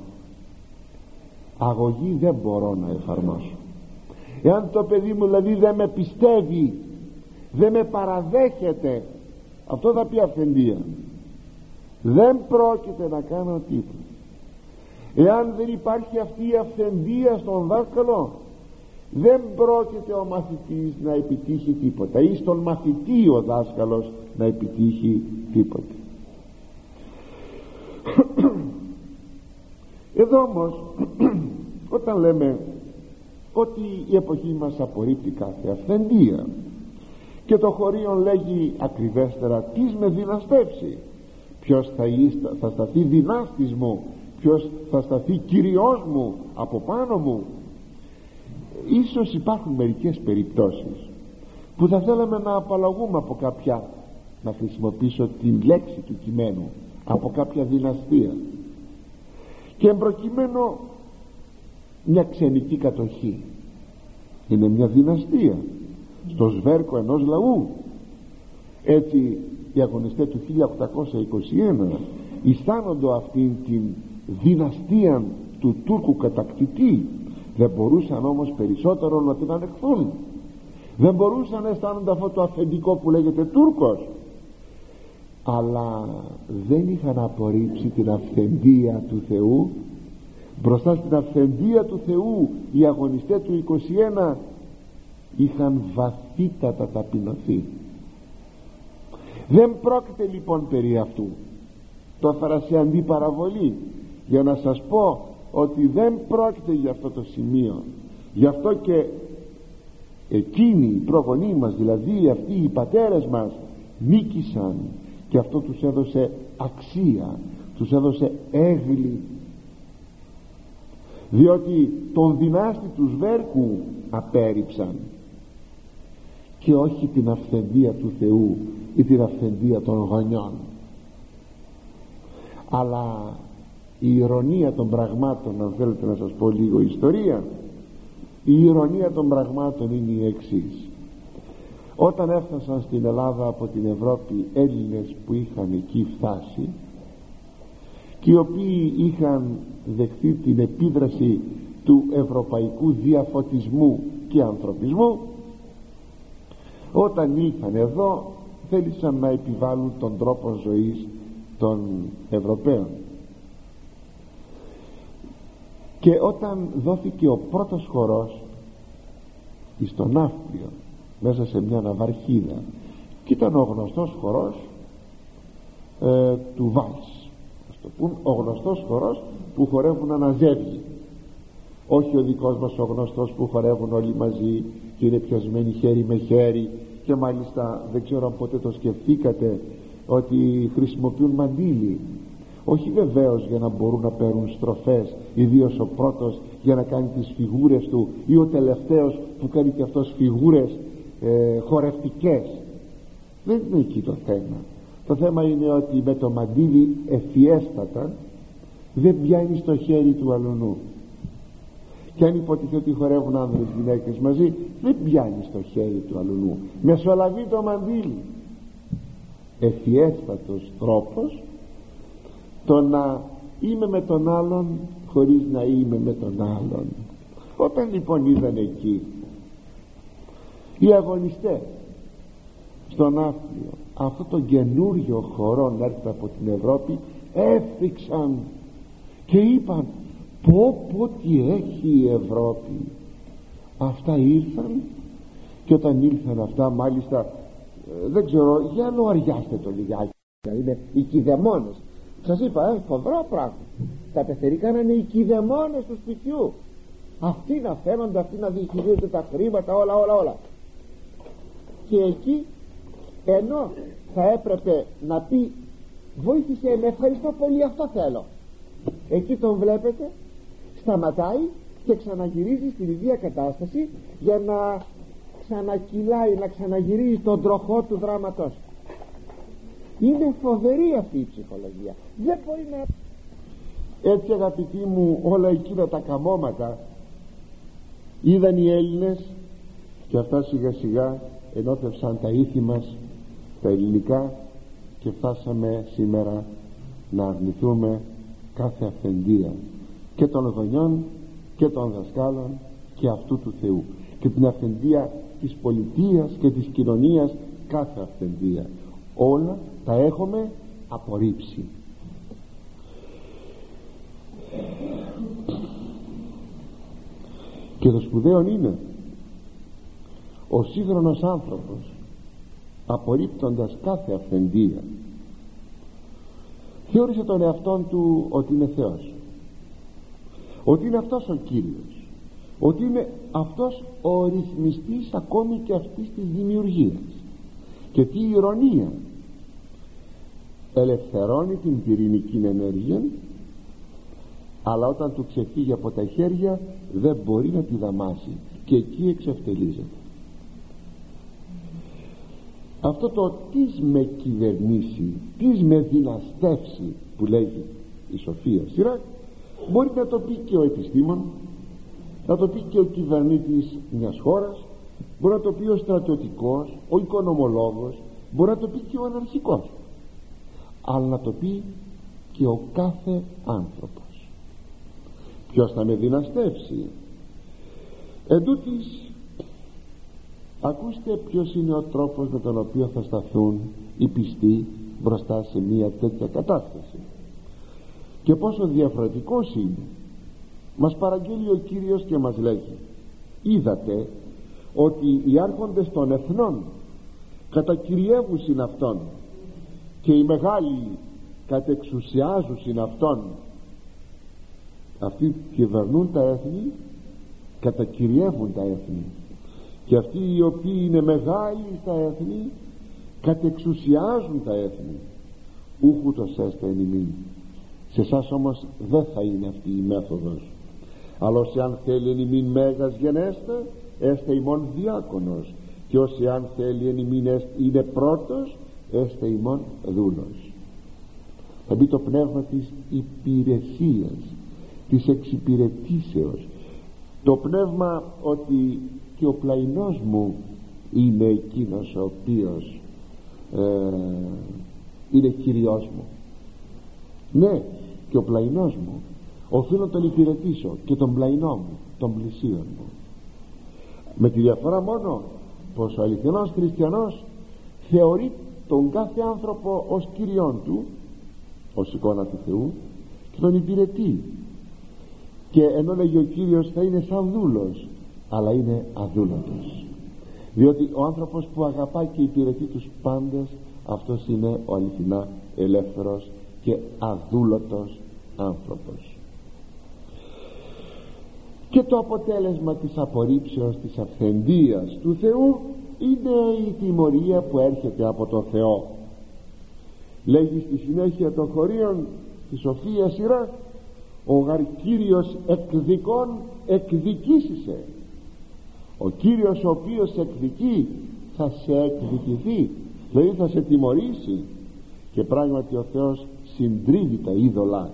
αγωγή δεν μπορώ να εφαρμόσω. Εάν το παιδί μου δηλαδή δεν με πιστεύει δεν με παραδέχεται αυτό θα πει αυθεντία δεν πρόκειται να κάνω τίποτα. Εάν δεν υπάρχει αυτή η αυθεντία στον δάσκαλο δεν πρόκειται ο μαθητής να επιτύχει τίποτα ή στον μαθητή ο δάσκαλος να επιτύχει τίποτα εδώ όμως όταν λέμε ότι η εποχή μας απορρίπτει κάθε αυθεντία και το χωρίο λέγει ακριβέστερα τι με δυναστεύσει ποιος θα, θα σταθεί δυνάστης μου ποιος θα σταθεί κυριός μου από πάνω μου. Ίσως υπάρχουν μερικές περιπτώσεις που θα θέλαμε να απαλλαγούμε από κάποια να χρησιμοποιήσω την λέξη του κειμένου από κάποια δυναστεία. Και εμπροκειμένο μια ξενική κατοχή. Είναι μια δυναστεία στο σβέρκο ενός λαού. Έτσι οι αγωνιστές του 1821 αισθάνονται αυτήν την δυναστεία του Τούρκου κατακτητή. Δεν μπορούσαν όμως περισσότερο να την ανεχθούν. Δεν μπορούσαν να αισθάνονται αυτό το αφεντικό που λέγεται Τούρκος αλλά δεν είχαν απορρίψει την αυθεντία του Θεού. Μπροστά στην αυθεντία του Θεού οι αγωνιστές του 21 είχαν βαθύτατα ταπεινωθεί. Δεν πρόκειται λοιπόν περί αυτού. Το έφερα σε αντιπαραβολή για να σας πω ότι δεν πρόκειται για αυτό το σημείο. Γι' αυτό και εκείνοι οι προγονείς μας δηλαδή αυτοί οι πατέρες μας νίκησαν και αυτό τους έδωσε αξία τους έδωσε έγκλη. Διότι τον δυνάστη τους Σβέρκου απέρριψαν. Και όχι την αυθεντία του Θεού ή την αυθεντία των γονιών. Αλλά η ηρωνία των πραγμάτων αν θέλετε να σας πω λίγο ιστορία η ηρωνία των πραγμάτων είναι η εξής όταν έφτασαν στην Ελλάδα από την Ευρώπη Έλληνες που είχαν εκεί φτάσει και οι οποίοι είχαν δεχθεί την επίδραση του ευρωπαϊκού διαφωτισμού και ανθρωπισμού όταν ήλθαν εδώ θέλησαν να επιβάλλουν τον τρόπο ζωής των Ευρωπαίων. Και όταν δόθηκε ο πρώτος χορός εις τον Ναύπλιο μέσα σε μια ναυαρχίδα. Και ήταν ο γνωστός χορός ε, του Βάλς. Το πούμε, ο γνωστός χορός που χορεύουν αναζεύγει όχι ο δικός μας ο γνωστός που χορεύουν όλοι μαζί και είναι πιασμένοι χέρι με χέρι. Και μάλιστα δεν ξέρω αν ποτέ το σκεφτήκατε ότι χρησιμοποιούν μαντήλι όχι βεβαίως για να μπορούν να παίρνουν στροφές ιδίως ο πρώτος για να κάνει τις φιγούρες του ή ο τελευταίος που κάνει και αυτός φιγούρες ε, χορευτικές. Δεν είναι εκεί το θέμα. Το θέμα είναι ότι με το μαντίλι ευφιέστατα δεν πιάνει στο χέρι του αλουνού. Και αν υποτιθεί ότι χορεύουν άνδρες γυναίκες μαζί δεν πιάνει στο χέρι του αλουνού. Μεσολαβεί το μαντίλι. Ευφιέστατος τρόπος το να είμαι με τον άλλον χωρίς να είμαι με τον άλλον. Όταν λοιπόν είδαν εκεί οι αγωνιστές στον Άφλιο αυτό το καινούριο χορό να έρθει από την Ευρώπη έφτιαξαν και είπαν πω πω τι έχει η Ευρώπη αυτά ήρθαν και όταν ήρθαν αυτά μάλιστα ε, δεν ξέρω για λογαριάστε το λιγάκι είναι οι κηδεμόνες σας είπα ε, φοβερό πράγμα. Τα πεθερικά είναι οι κηδεμόνες του σπιτιού. Αυτοί να φαίνονται αυτοί να διαχειρίζονται τα χρήματα όλα όλα όλα και εκεί ενώ θα έπρεπε να πει βοήθησε με ευχαριστώ πολύ αυτό θέλω εκεί τον βλέπετε σταματάει και ξαναγυρίζει στην ίδια κατάσταση για να ξανακυλάει να ξαναγυρίζει τον τροχό του δράματός είναι φοβερή αυτή η ψυχολογία. Δεν μπορεί να έτσι αγαπητοί μου όλα εκείνα τα καμώματα είδαν οι Έλληνες και αυτά σιγά σιγά ενώθευσαν τα ήθη μας τα ελληνικά και φτάσαμε σήμερα να αρνηθούμε κάθε αυθεντία και των γονιών και των δασκάλων και αυτού του Θεού. Και την αυθεντία της πολιτείας και της κοινωνίας κάθε αυθεντία όλα τα έχουμε απορρίψει. Και το σπουδαίο είναι ο σύγχρονος άνθρωπος απορρίπτοντας κάθε αυθεντία θεώρησε τον εαυτόν του ότι είναι Θεός. Ότι είναι αυτός ο Κύριος. Ότι είναι αυτός ο ρυθμιστής ακόμη και αυτής της δημιουργίας. Και τι ηρωνία. Ελευθερώνει την πυρηνική ενέργεια αλλά όταν του ξεφύγει από τα χέρια δεν μπορεί να τη δαμάσει. Και εκεί εξευτελίζεται αυτό το τις με κυβερνήσει τις με δυναστεύσει που λέγει η Σοφία Σιράκ μπορεί να το πει και ο επιστήμον να το πει και ο κυβερνήτης μιας χώρας μπορεί να το πει ο στρατιωτικός ο οικονομολόγος μπορεί να το πει και ο αναρχικός αλλά να το πει και ο κάθε άνθρωπος. Ποιος θα με δυναστεύσει; Εν ακούστε ποιος είναι ο τρόπος με τον οποίο θα σταθούν οι πιστοί μπροστά σε μια τέτοια κατάσταση. Και πόσο διαφορετικός είναι. Μας παραγγέλει ο Κύριος και μας λέγει είδατε ότι οι άρχοντες των εθνών κατακυριεύουν αυτόν και οι μεγάλοι κατεξουσιάζουν αυτόν αυτοί κυβερνούν τα έθνη κατακυριεύουν τα έθνη και αυτοί οι οποίοι είναι μεγάλοι στα έθνη κατεξουσιάζουν τα έθνη. Ούχου το σέστα εν σε εσάς όμως δεν θα είναι αυτή η μέθοδος. Αλλά όσοι αν θέλει εν ημίν μέγας γενέστα έστε ημών διάκονος. Και όσοι αν θέλει εν ημίν είναι πρώτος έστε ημών δούλος. Θα μπει το πνεύμα της υπηρεσίας της εξυπηρετήσεως. Το πνεύμα ότι και ο πλαϊνός μου είναι εκείνος ο οποίος ε, είναι Κυριός μου. Ναι και ο πλαϊνός μου. Οφείλω να τον υπηρετήσω και τον πλαϊνό μου τον πλησίον μου. Με τη διαφορά μόνο πως ο αληθινός χριστιανός θεωρεί τον κάθε άνθρωπο ως Κυριόν του ως εικόνα του Θεού και τον υπηρετεί. Και ενώ λέγει ο Κύριος θα είναι σαν δούλος αλλά είναι αδούλωτος διότι ο άνθρωπος που αγαπά και υπηρετεί τους πάντες αυτός είναι ο αληθινά ελεύθερος και αδούλωτος άνθρωπος. Και το αποτέλεσμα της απορρίψεως της αυθεντίας του Θεού είναι η τιμωρία που έρχεται από το Θεό. Λέγει στη συνέχεια των χωρίων της Σοφίας σειρά ο γαρ Κύριος εκδικών εκδικήσισε ο Κύριος ο οποίος εκδικεί θα σε εκδικηθεί δηλαδή θα σε τιμωρήσει. Και πράγματι ο Θεός συντρίβει τα είδωλα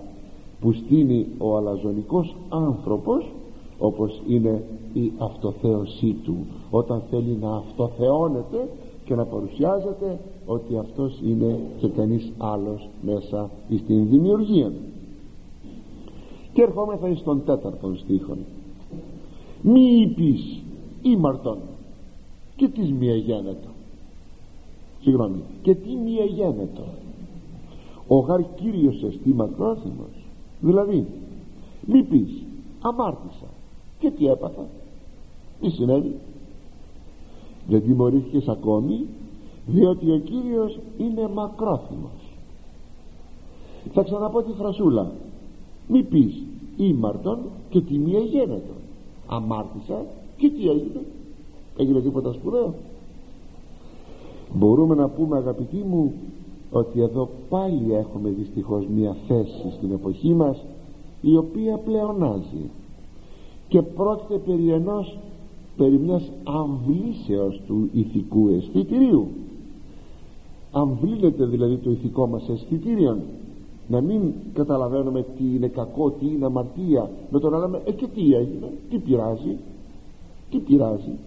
που στείνει ο αλαζονικός άνθρωπος όπως είναι η αυτοθέωσή του. Όταν θέλει να αυτοθεώνεται και να παρουσιάζεται ότι αυτός είναι και κανείς άλλος μέσα στην δημιουργία και ερχόμεθα εις τον τέταρτον στίχον. Μη είπεις ήμαρτον και τις μη εγένετο συγγνώμη και τι μη εγένετο ο γαρ Κύριος εστί μακρόθυμος δηλαδή μη πεις αμάρτησα. Και τι έπαθα. Τι συνέβη δεν τιμωρήθηκες ακόμη διότι ο Κύριος είναι μακρόθυμος. Θα ξαναπώ τη φρασούλα. Μη πεις ήμαρτον και τιμή εγένετο αμάρτησα και τι έγινε. Έγινε τίποτα σπουδαίο. Μπορούμε να πούμε αγαπητοί μου ότι εδώ πάλι έχουμε δυστυχώς μια θέση στην εποχή μας η οποία πλεονάζει. Και πρόκειται περί ενός περί μιας αμβλήσεως του ηθικού αισθητηρίου. Αμβλύνεται δηλαδή το ηθικό μας αισθητήριο να μην καταλαβαίνουμε τι είναι κακό, τι είναι αμαρτία. Με το να λέμε ε και τι έγινε, τι πειράζει τι πειράζει.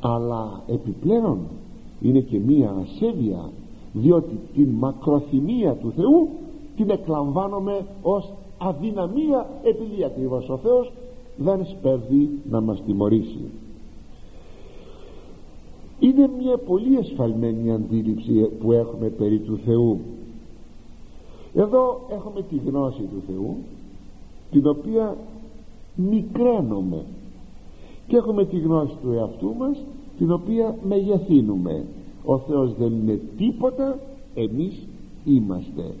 Αλλά επιπλέον είναι και μία ασέβεια διότι την μακροθυμία του Θεού την εκλαμβάνουμε ως αδυναμία επειδή ακριβώς ο Θεός δεν σπέρδει να μας τιμωρήσει. Είναι μια πολύ εσφαλμένη αντίληψη που έχουμε περί του Θεού. Εδώ έχουμε τη γνώση του Θεού την οποία μικραίνουμε και έχουμε τη γνώση του εαυτού μας την οποία μεγεθύνουμε. Ο Θεός δεν είναι τίποτα εμείς είμαστε.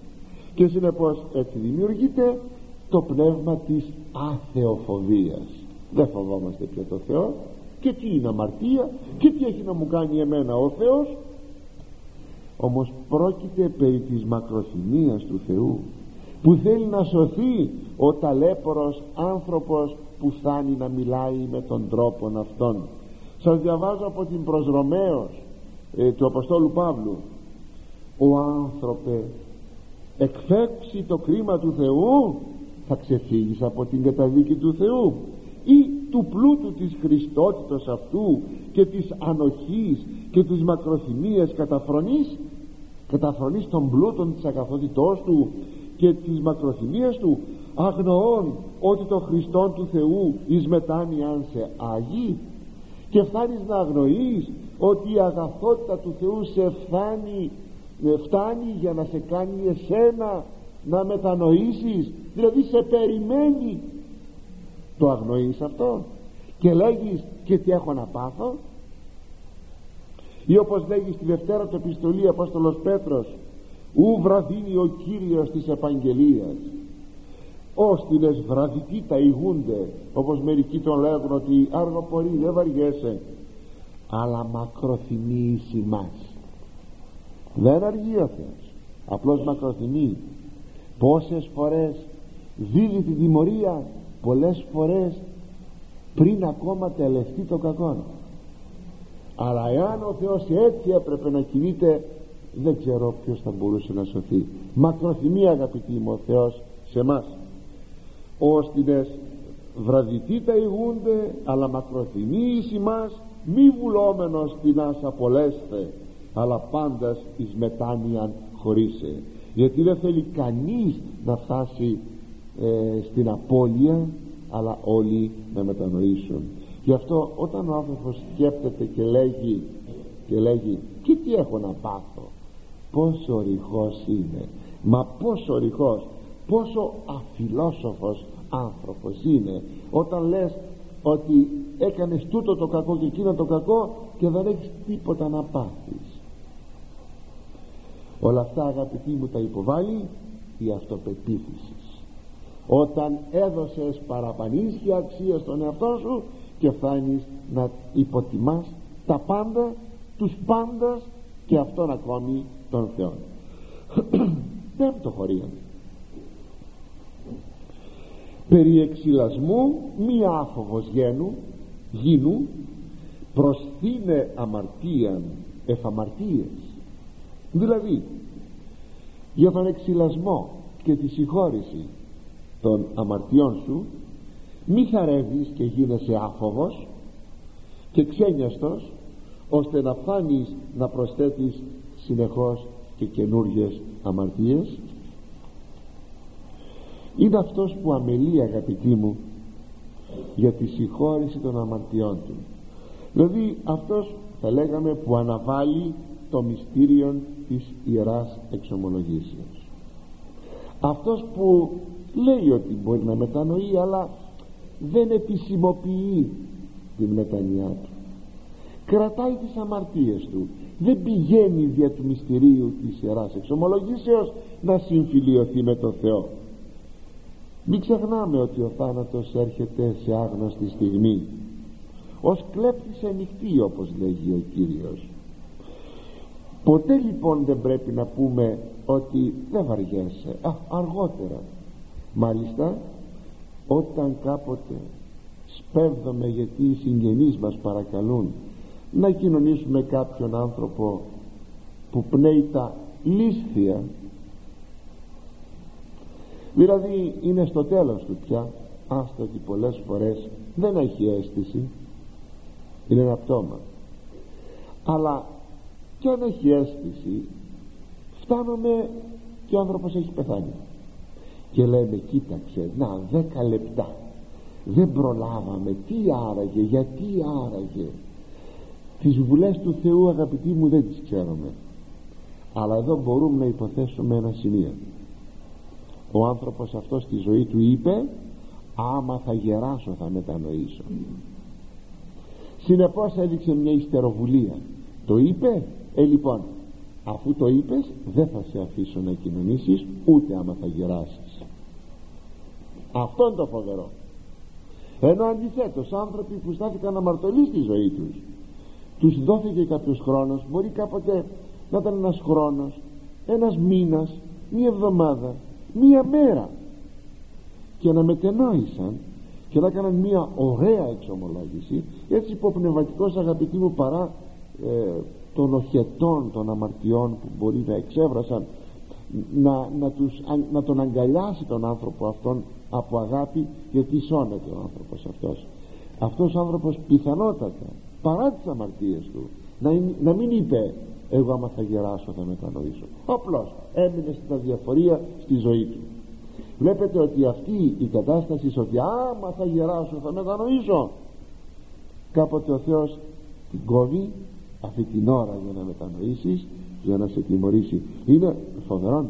Και συνεπώς έτσι δημιουργείται το πνεύμα της αθεοφοβίας. Δεν φοβόμαστε πια το Θεό και τι είναι αμαρτία και τι έχει να μου κάνει εμένα ο Θεός. Όμως πρόκειται περί της μακροθυμίας του Θεού που θέλει να σωθεί ο ταλέπορος άνθρωπος που φτάνει να μιλάει με τον τρόπο αυτόν. Σας διαβάζω από την προς Ρωμαίος ε, του Αποστόλου Παύλου. Ο άνθρωπε εκφέξει το κρίμα του Θεού θα ξεφύγεις από την καταδίκη του Θεού ή του πλούτου της Χριστότητος αυτού και της ανοχής και της μακροθυμίας καταφρονής καταφρονής των πλούτων της αγαθότητός του και της μακροθυμίας του αγνοών ότι το Χριστό του Θεού εις μετάνοιαν σε Άγιοι και φτάνεις να αγνοείς ότι η αγαθότητα του Θεού σε φτάνει, ε, φτάνει για να σε κάνει εσένα να μετανοήσεις. Δηλαδή σε περιμένει. Το αγνοείς αυτό και λέγεις και τι έχω να πάθω ή όπως λέγει στη Δευτέρα του επιστολή Απόστολος Πέτρος ου βραδύνει ο Κύριος της Επαγγελίας όστιλες βραδυτοί τα ηγούνται όπως μερικοί τον λέγουν ότι αργοπορεί δεν βαριέσαι αλλά μακροθυμεί μας. Δεν αργεί ο Θεός. Απλώς μακροθυμεί. Πόσες φορές δίδει τη τιμωρία πολλές φορές πριν ακόμα τελευτεί το κακό αλλά εάν ο Θεός έτσι έπρεπε να κινείται δεν ξέρω ποιος θα μπορούσε να σωθεί. Μακροθυμεί αγαπητοί μου ο Θεός σε μας όστινες βραδυτοί τα ηγούνται αλλά μακροθυμεί εις μας μη βουλόμενος την άσα πολλέστε αλλά πάντας εις μετάνοιαν χωρίσε. Γιατί δεν θέλει κανείς να φτάσει ε, στην απώλεια αλλά όλοι να μετανοήσουν. Γι' αυτό όταν ο άνθρωπος σκέφτεται και λέγει και λέγει και τι έχω να πάθω; Πόσο ρηχός είναι μα πόσο ρηχός; Πόσο αφιλόσοφος άνθρωπος είναι όταν λες ότι έκανες τούτο το κακό και εκείνο το κακό και δεν έχεις τίποτα να πάθεις. Όλα αυτά αγαπητοί μου τα υποβάλλει η αυτοπεποίθησης. Όταν έδωσες παραπανίσια αξία στον εαυτό σου και φτάνεις να υποτιμάς τα πάντα τους πάντας και αυτόν ακόμη τον Θεό πέμπτο χωρίο περί εξυλασμού μη άφοβος γένου γίνου προσθήνε αμαρτίαν εφαμαρτίες δηλαδή για τον εξυλασμό και τη συγχώρηση των αμαρτιών σου μη θαρεύεις και γίνεσαι άφοβος και ξένιαστος ώστε να φάνεις να προσθέτεις συνεχώς και καινούργιες αμαρτίες είναι αυτός που αμελεί αγαπητοί μου για τη συγχώρηση των αμαρτιών του. Δηλαδή αυτός θα λέγαμε που αναβάλει το μυστήριο της Ιεράς Εξομολογήσεως. Αυτός που λέει ότι μπορεί να μετανοεί αλλά δεν επισημοποιεί την μετανοιά του. Κρατάει τις αμαρτίες του. Δεν πηγαίνει δια του μυστηρίου της Ιεράς Εξομολογήσεως να συμφιλιωθεί με το Θεό μην ξεχνάμε ότι ο θάνατος έρχεται σε άγνωστη στιγμή. Ως κλέπτης ανοιχτή όπως λέγει ο Κύριος. Ποτέ λοιπόν δεν πρέπει να πούμε ότι δεν βαριέσαι. Α, αργότερα. Μάλιστα όταν κάποτε σπέβδομαι γιατί οι συγγενείς μας παρακαλούν να κοινωνήσουμε κάποιον άνθρωπο που πνέει τα λίσθια δηλαδή είναι στο τέλος του πια. Άστα ότι πολλές φορές δεν έχει αίσθηση. Είναι ένα πτώμα. Αλλά και αν έχει αίσθηση φτάνουμε και ο άνθρωπος έχει πεθάνει. Και λέμε κοίταξε να δέκα λεπτά. Δεν προλάβαμε. Τι άραγε γιατί άραγε. Τις βουλές του Θεού αγαπητοί μου δεν τις ξέρουμε. Αλλά εδώ μπορούμε να υποθέσουμε ένα σημείο ο άνθρωπος αυτός στη ζωή του είπε άμα θα γεράσω θα μετανοήσω συνεπώς έδειξε μια ιστεροβουλία. Το είπε; Ε λοιπόν αφού το είπες δεν θα σε αφήσω να κοινωνήσεις ούτε άμα θα γεράσεις. Αυτό είναι το φοβερό. Ενώ αντιθέτως άνθρωποι που στάθηκαν αμαρτωλοί στη ζωή τους τους δόθηκε κάποιος χρόνος μπορεί κάποτε να ήταν ένας χρόνος ένας μήνας μία εβδομάδα μία μέρα. Και να μετενόησαν και να έκαναν μία ωραία εξομολόγηση έτσι υποπνευματικός αγαπητοί μου παρά ε, των οχετών των αμαρτιών που μπορεί να εξέβρασαν να, να, τους, να τον αγκαλιάσει τον άνθρωπο αυτόν από αγάπη γιατί σώνεται ο άνθρωπος αυτός. Αυτός ο άνθρωπος πιθανότατα παρά τις αμαρτίες του να, να μην είπε εγώ άμα θα γεράσω θα μετανοήσω. Απλώς έμεινε στην αδιαφορία στη ζωή του. Βλέπετε ότι αυτή η κατάσταση ότι άμα θα γεράσω θα μετανοήσω. Κάποτε ο Θεός την κόβει αυτή την ώρα για να μετανοήσεις για να σε τιμωρήσει. Είναι φοβερό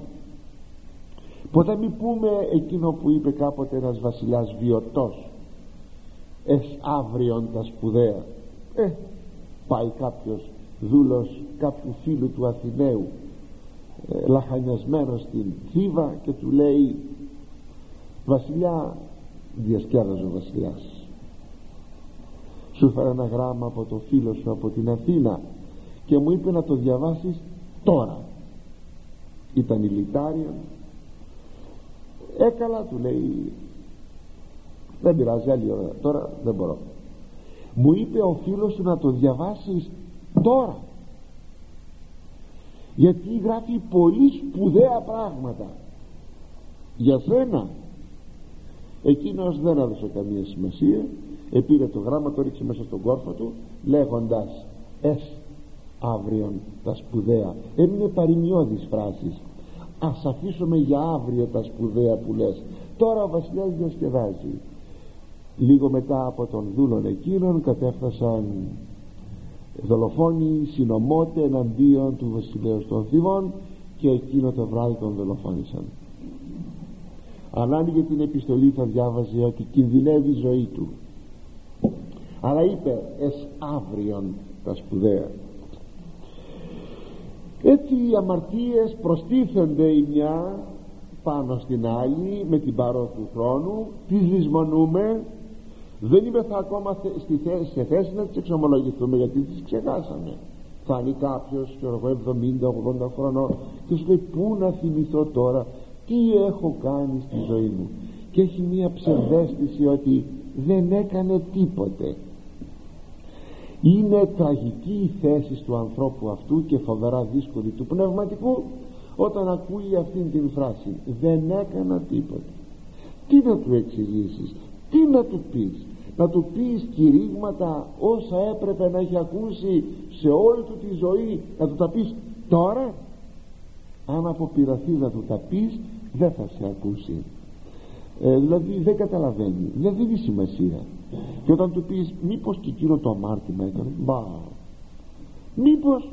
ποτέ μην πούμε εκείνο που είπε κάποτε ένας βασιλιάς βιωτός. Ες αύριον τα σπουδαία ε, πάει κάποιος δούλος κάποιου φίλου του Αθηναίου ε, λαχανιασμένος στην Θήβα και του λέει βασιλιά διασκέδαζε ο βασιλιάς. Σου έφερα ένα γράμμα από το φίλο σου από την Αθήνα και μου είπε να το διαβάσεις τώρα ήταν ηλιτάριο έκαλα του λέει δεν πειράζει άλλη ώρα. Τώρα δεν μπορώ μου είπε ο φίλος σου να το διαβάσεις τώρα. Γιατί γράφει πολύ σπουδαία πράγματα. Για σένα. Εκείνος δεν έδωσε καμία σημασία. Επήρε το γράμμα το ρίξε μέσα στον κόρφο του λέγοντας ες αύριον τα σπουδαία έμεινε παροιμιώδης φράσης. Ας αφήσουμε για αύριο τα σπουδαία που λες τώρα ο βασιλιάς διασκεδάζει. Λίγο μετά από τον δούλον εκείνον κατέφτασαν δολοφόνοι συνομότε εναντίον του βασιλέως των θύμων και εκείνο το βράδυ τον δολοφόνησαν. Αν άνοιγε την επιστολή θα διάβαζε ότι κινδυνεύει η ζωή του. Αλλά είπε ες αύριον τα σπουδαία έτσι οι αμαρτίες προστίθενται η μια πάνω στην άλλη με την παρό του χρόνου τις λησμονούμε δεν είμαι θα ακόμα στη θέση, σε θέση να τις εξομολογηθούμε γιατί τις ξεχάσαμε. Θα είναι κάποιος ξέρω εγώ 70-80 χρονών και σου λέει πού να θυμηθώ τώρα τι έχω κάνει στη ζωή μου και έχει μία ψευδέστηση ότι δεν έκανε τίποτε. Είναι τραγική η θέση του ανθρώπου αυτού και φοβερά δύσκολη του πνευματικού όταν ακούει αυτήν την φράση δεν έκανα τίποτα τι να του εξηγήσεις τι να του πεις να του πεις κηρύγματα όσα έπρεπε να έχει ακούσει σε όλη του τη ζωή. Να του τα πεις τώρα. Αν αποπειραθεί να του τα πεις δεν θα σε ακούσει. Ε, δηλαδή δεν καταλαβαίνει. Δεν δίνει σημασία. Και όταν του πεις μήπως και εκείνο το αμάρτημα έκανε. Μπα. Μήπως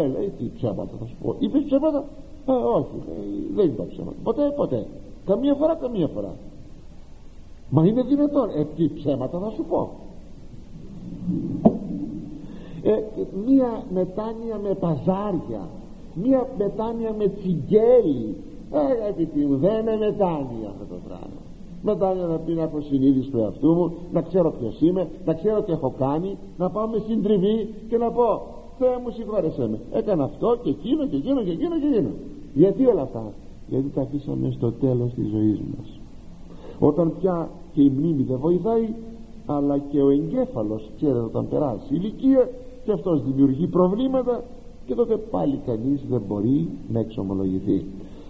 ε, λέει τι ψέματα θα σου πω. Είπες ψέματα; Ε, όχι ε, δεν είπα ψέματα. Ποτέ ποτέ. Καμία φορά καμία φορά μα είναι δυνατόν. Ε, τι ψέματα θα σου πω. Ε, μία μετάνοια με παζάρια μία μετάνοια με τσιγκέλι ε, αγαπητοί μου δεν είναι μετάνοια αυτό το πράγμα. Μετάνοια να πει να έχω συνείδηση του εαυτού μου να ξέρω ποιος είμαι να ξέρω τι έχω κάνει να πάω με συντριβή και να πω Θεέ μου συγχώρεσέ με. Έκανα αυτό και εκείνο και εκείνο και εκείνο και εκείνο γιατί όλα αυτά; Γιατί τα αφήσαμε στο τέλος της ζωής μας όταν πια και η μνήμη δεν βοηθάει αλλά και ο εγκέφαλος ξέρετε όταν περάσει η ηλικία και αυτός δημιουργεί προβλήματα και τότε πάλι κανείς δεν μπορεί να εξομολογηθεί.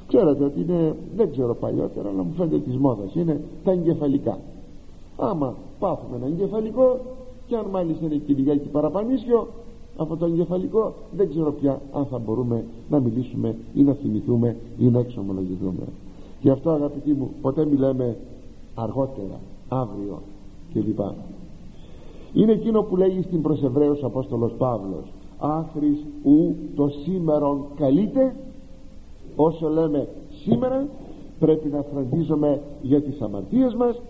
Ξέρετε ότι είναι δεν ξέρω παλιότερα αλλά μου φαίνεται της μόδας είναι τα εγκεφαλικά. Άμα πάθουμε ένα εγκεφαλικό και αν μάλιστα είναι και λιγάκι παραπανίσιο από το εγκεφαλικό δεν ξέρω πια αν θα μπορούμε να μιλήσουμε ή να θυμηθούμε ή να εξομολογηθούμε. Γι' αυτό αγαπητοί μου ποτέ μιλάμε αργότερα, αύριο κλπ. Είναι εκείνο που λέγει στην προς Εβραίους Απόστολος Παύλος άχρης ου το σήμερον καλείται όσο λέμε σήμερα πρέπει να φροντίζουμε για τις αμαρτίες μας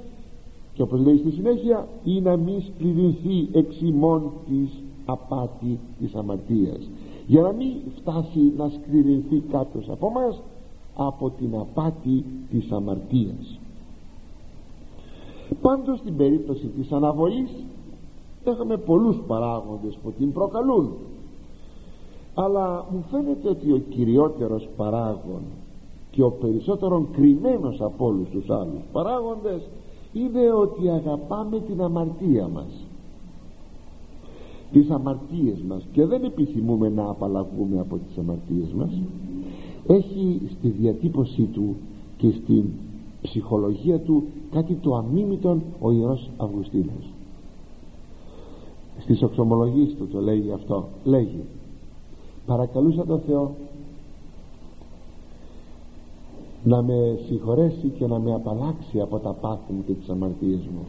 και όπως λέει στη συνέχεια ή να μην σκληρυνθεί εξ ημών της απάτη της αμαρτίας για να μην φτάσει να σκληρυνθεί κάποιος από μας από την απάτη της αμαρτίας πάντως στην περίπτωση της αναβολής έχουμε πολλούς παράγοντες που την προκαλούν. Αλλά μου φαίνεται ότι ο κυριότερος παράγον και ο περισσότερον κρυμμένος από όλους τους άλλους παράγοντες είναι ότι αγαπάμε την αμαρτία μας. Τις αμαρτίες μας. Και δεν επιθυμούμε να απαλλαγούμε από τις αμαρτίες μας. Έχει στη διατύπωσή του και στην ψυχολογία του κάτι το αμίμητον ο Ιερός Αυγουστίνος. Στις οξομολογίες του το λέγει αυτό. Λέγει παρακαλούσα τον Θεό να με συγχωρέσει και να με απαλλάξει από τα πάθη μου και τις αμαρτίες μου.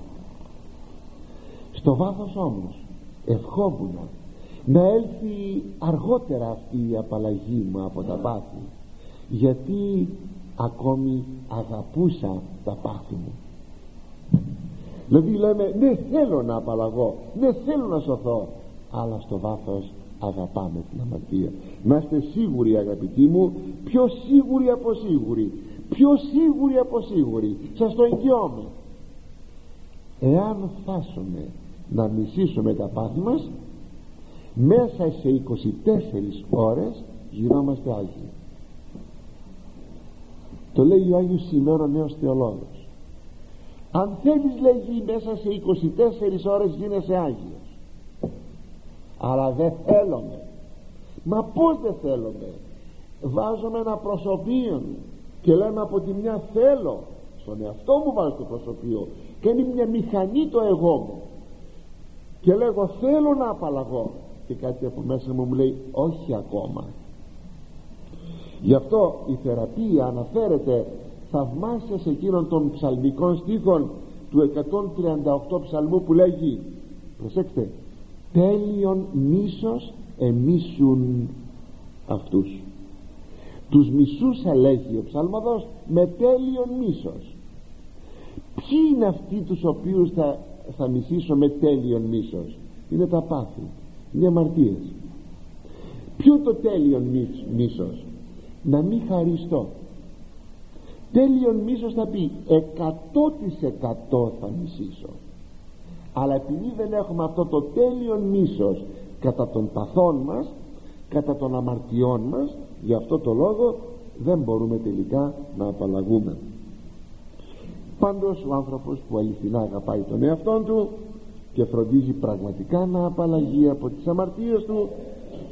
Στο βάθος όμως ευχόμουν να έλθει αργότερα αυτή η απαλλαγή μου από τα πάθη γιατί ακόμη αγαπούσα τα πάθη μου. Δηλαδή λέμε ναι θέλω να απαλλαγώ ναι θέλω να σωθώ αλλά στο βάθος αγαπάμε την αμαρτία να είστε σίγουροι αγαπητοί μου πιο σίγουροι από σίγουροι πιο σίγουροι από σίγουροι. Σας το εγγυώμαι. Εάν φτάσουμε να μισήσουμε τα πάθη μας μέσα σε 24 ώρες γινόμαστε Άγιοι το λέει ο Άγιος Σημαίνο ο νέος θεολόγος. Αν θέλεις λέγει μέσα σε 24 ώρες γίνεσαι Άγιος. Αλλά δεν θέλουμε μα πως δεν θέλουμε βάζουμε ένα προσωπείο και λέμε από τη μια θέλω στον εαυτό μου βάζω το προσωπείο και είναι μια μηχανή το εγώ μου. Και λέγω θέλω να απαλλαγώ. Και κάτι από μέσα μου μου λέει όχι ακόμα γι' αυτό η θεραπεία αναφέρεται θαυμάσια σε εκείνον των ψαλμικών στίχων του 138 ψαλμού που λέγει προσέξτε τέλειον μίσος εμίσουν αυτούς. Τους μισούς λέγει ο ψαλμοδός με τέλειον μίσος. Ποιοι είναι αυτοί τους οποίους θα θα μισήσω με τέλειον μίσος; Είναι τα πάθη είναι αμαρτίες ποιο είναι το τέλειον μίσος; Να μην χαριστώ. Τέλειον μίσος θα πει. 100% θα μισήσω. Αλλά επειδή δεν έχουμε αυτό το τέλειον μίσος κατά των παθών μας κατά των αμαρτιών μας γι' αυτό το λόγο δεν μπορούμε τελικά να απαλλαγούμε. Πάντως ο άνθρωπος που αληθινά αγαπάει τον εαυτόν του και φροντίζει πραγματικά να απαλλαγεί από τις αμαρτίες του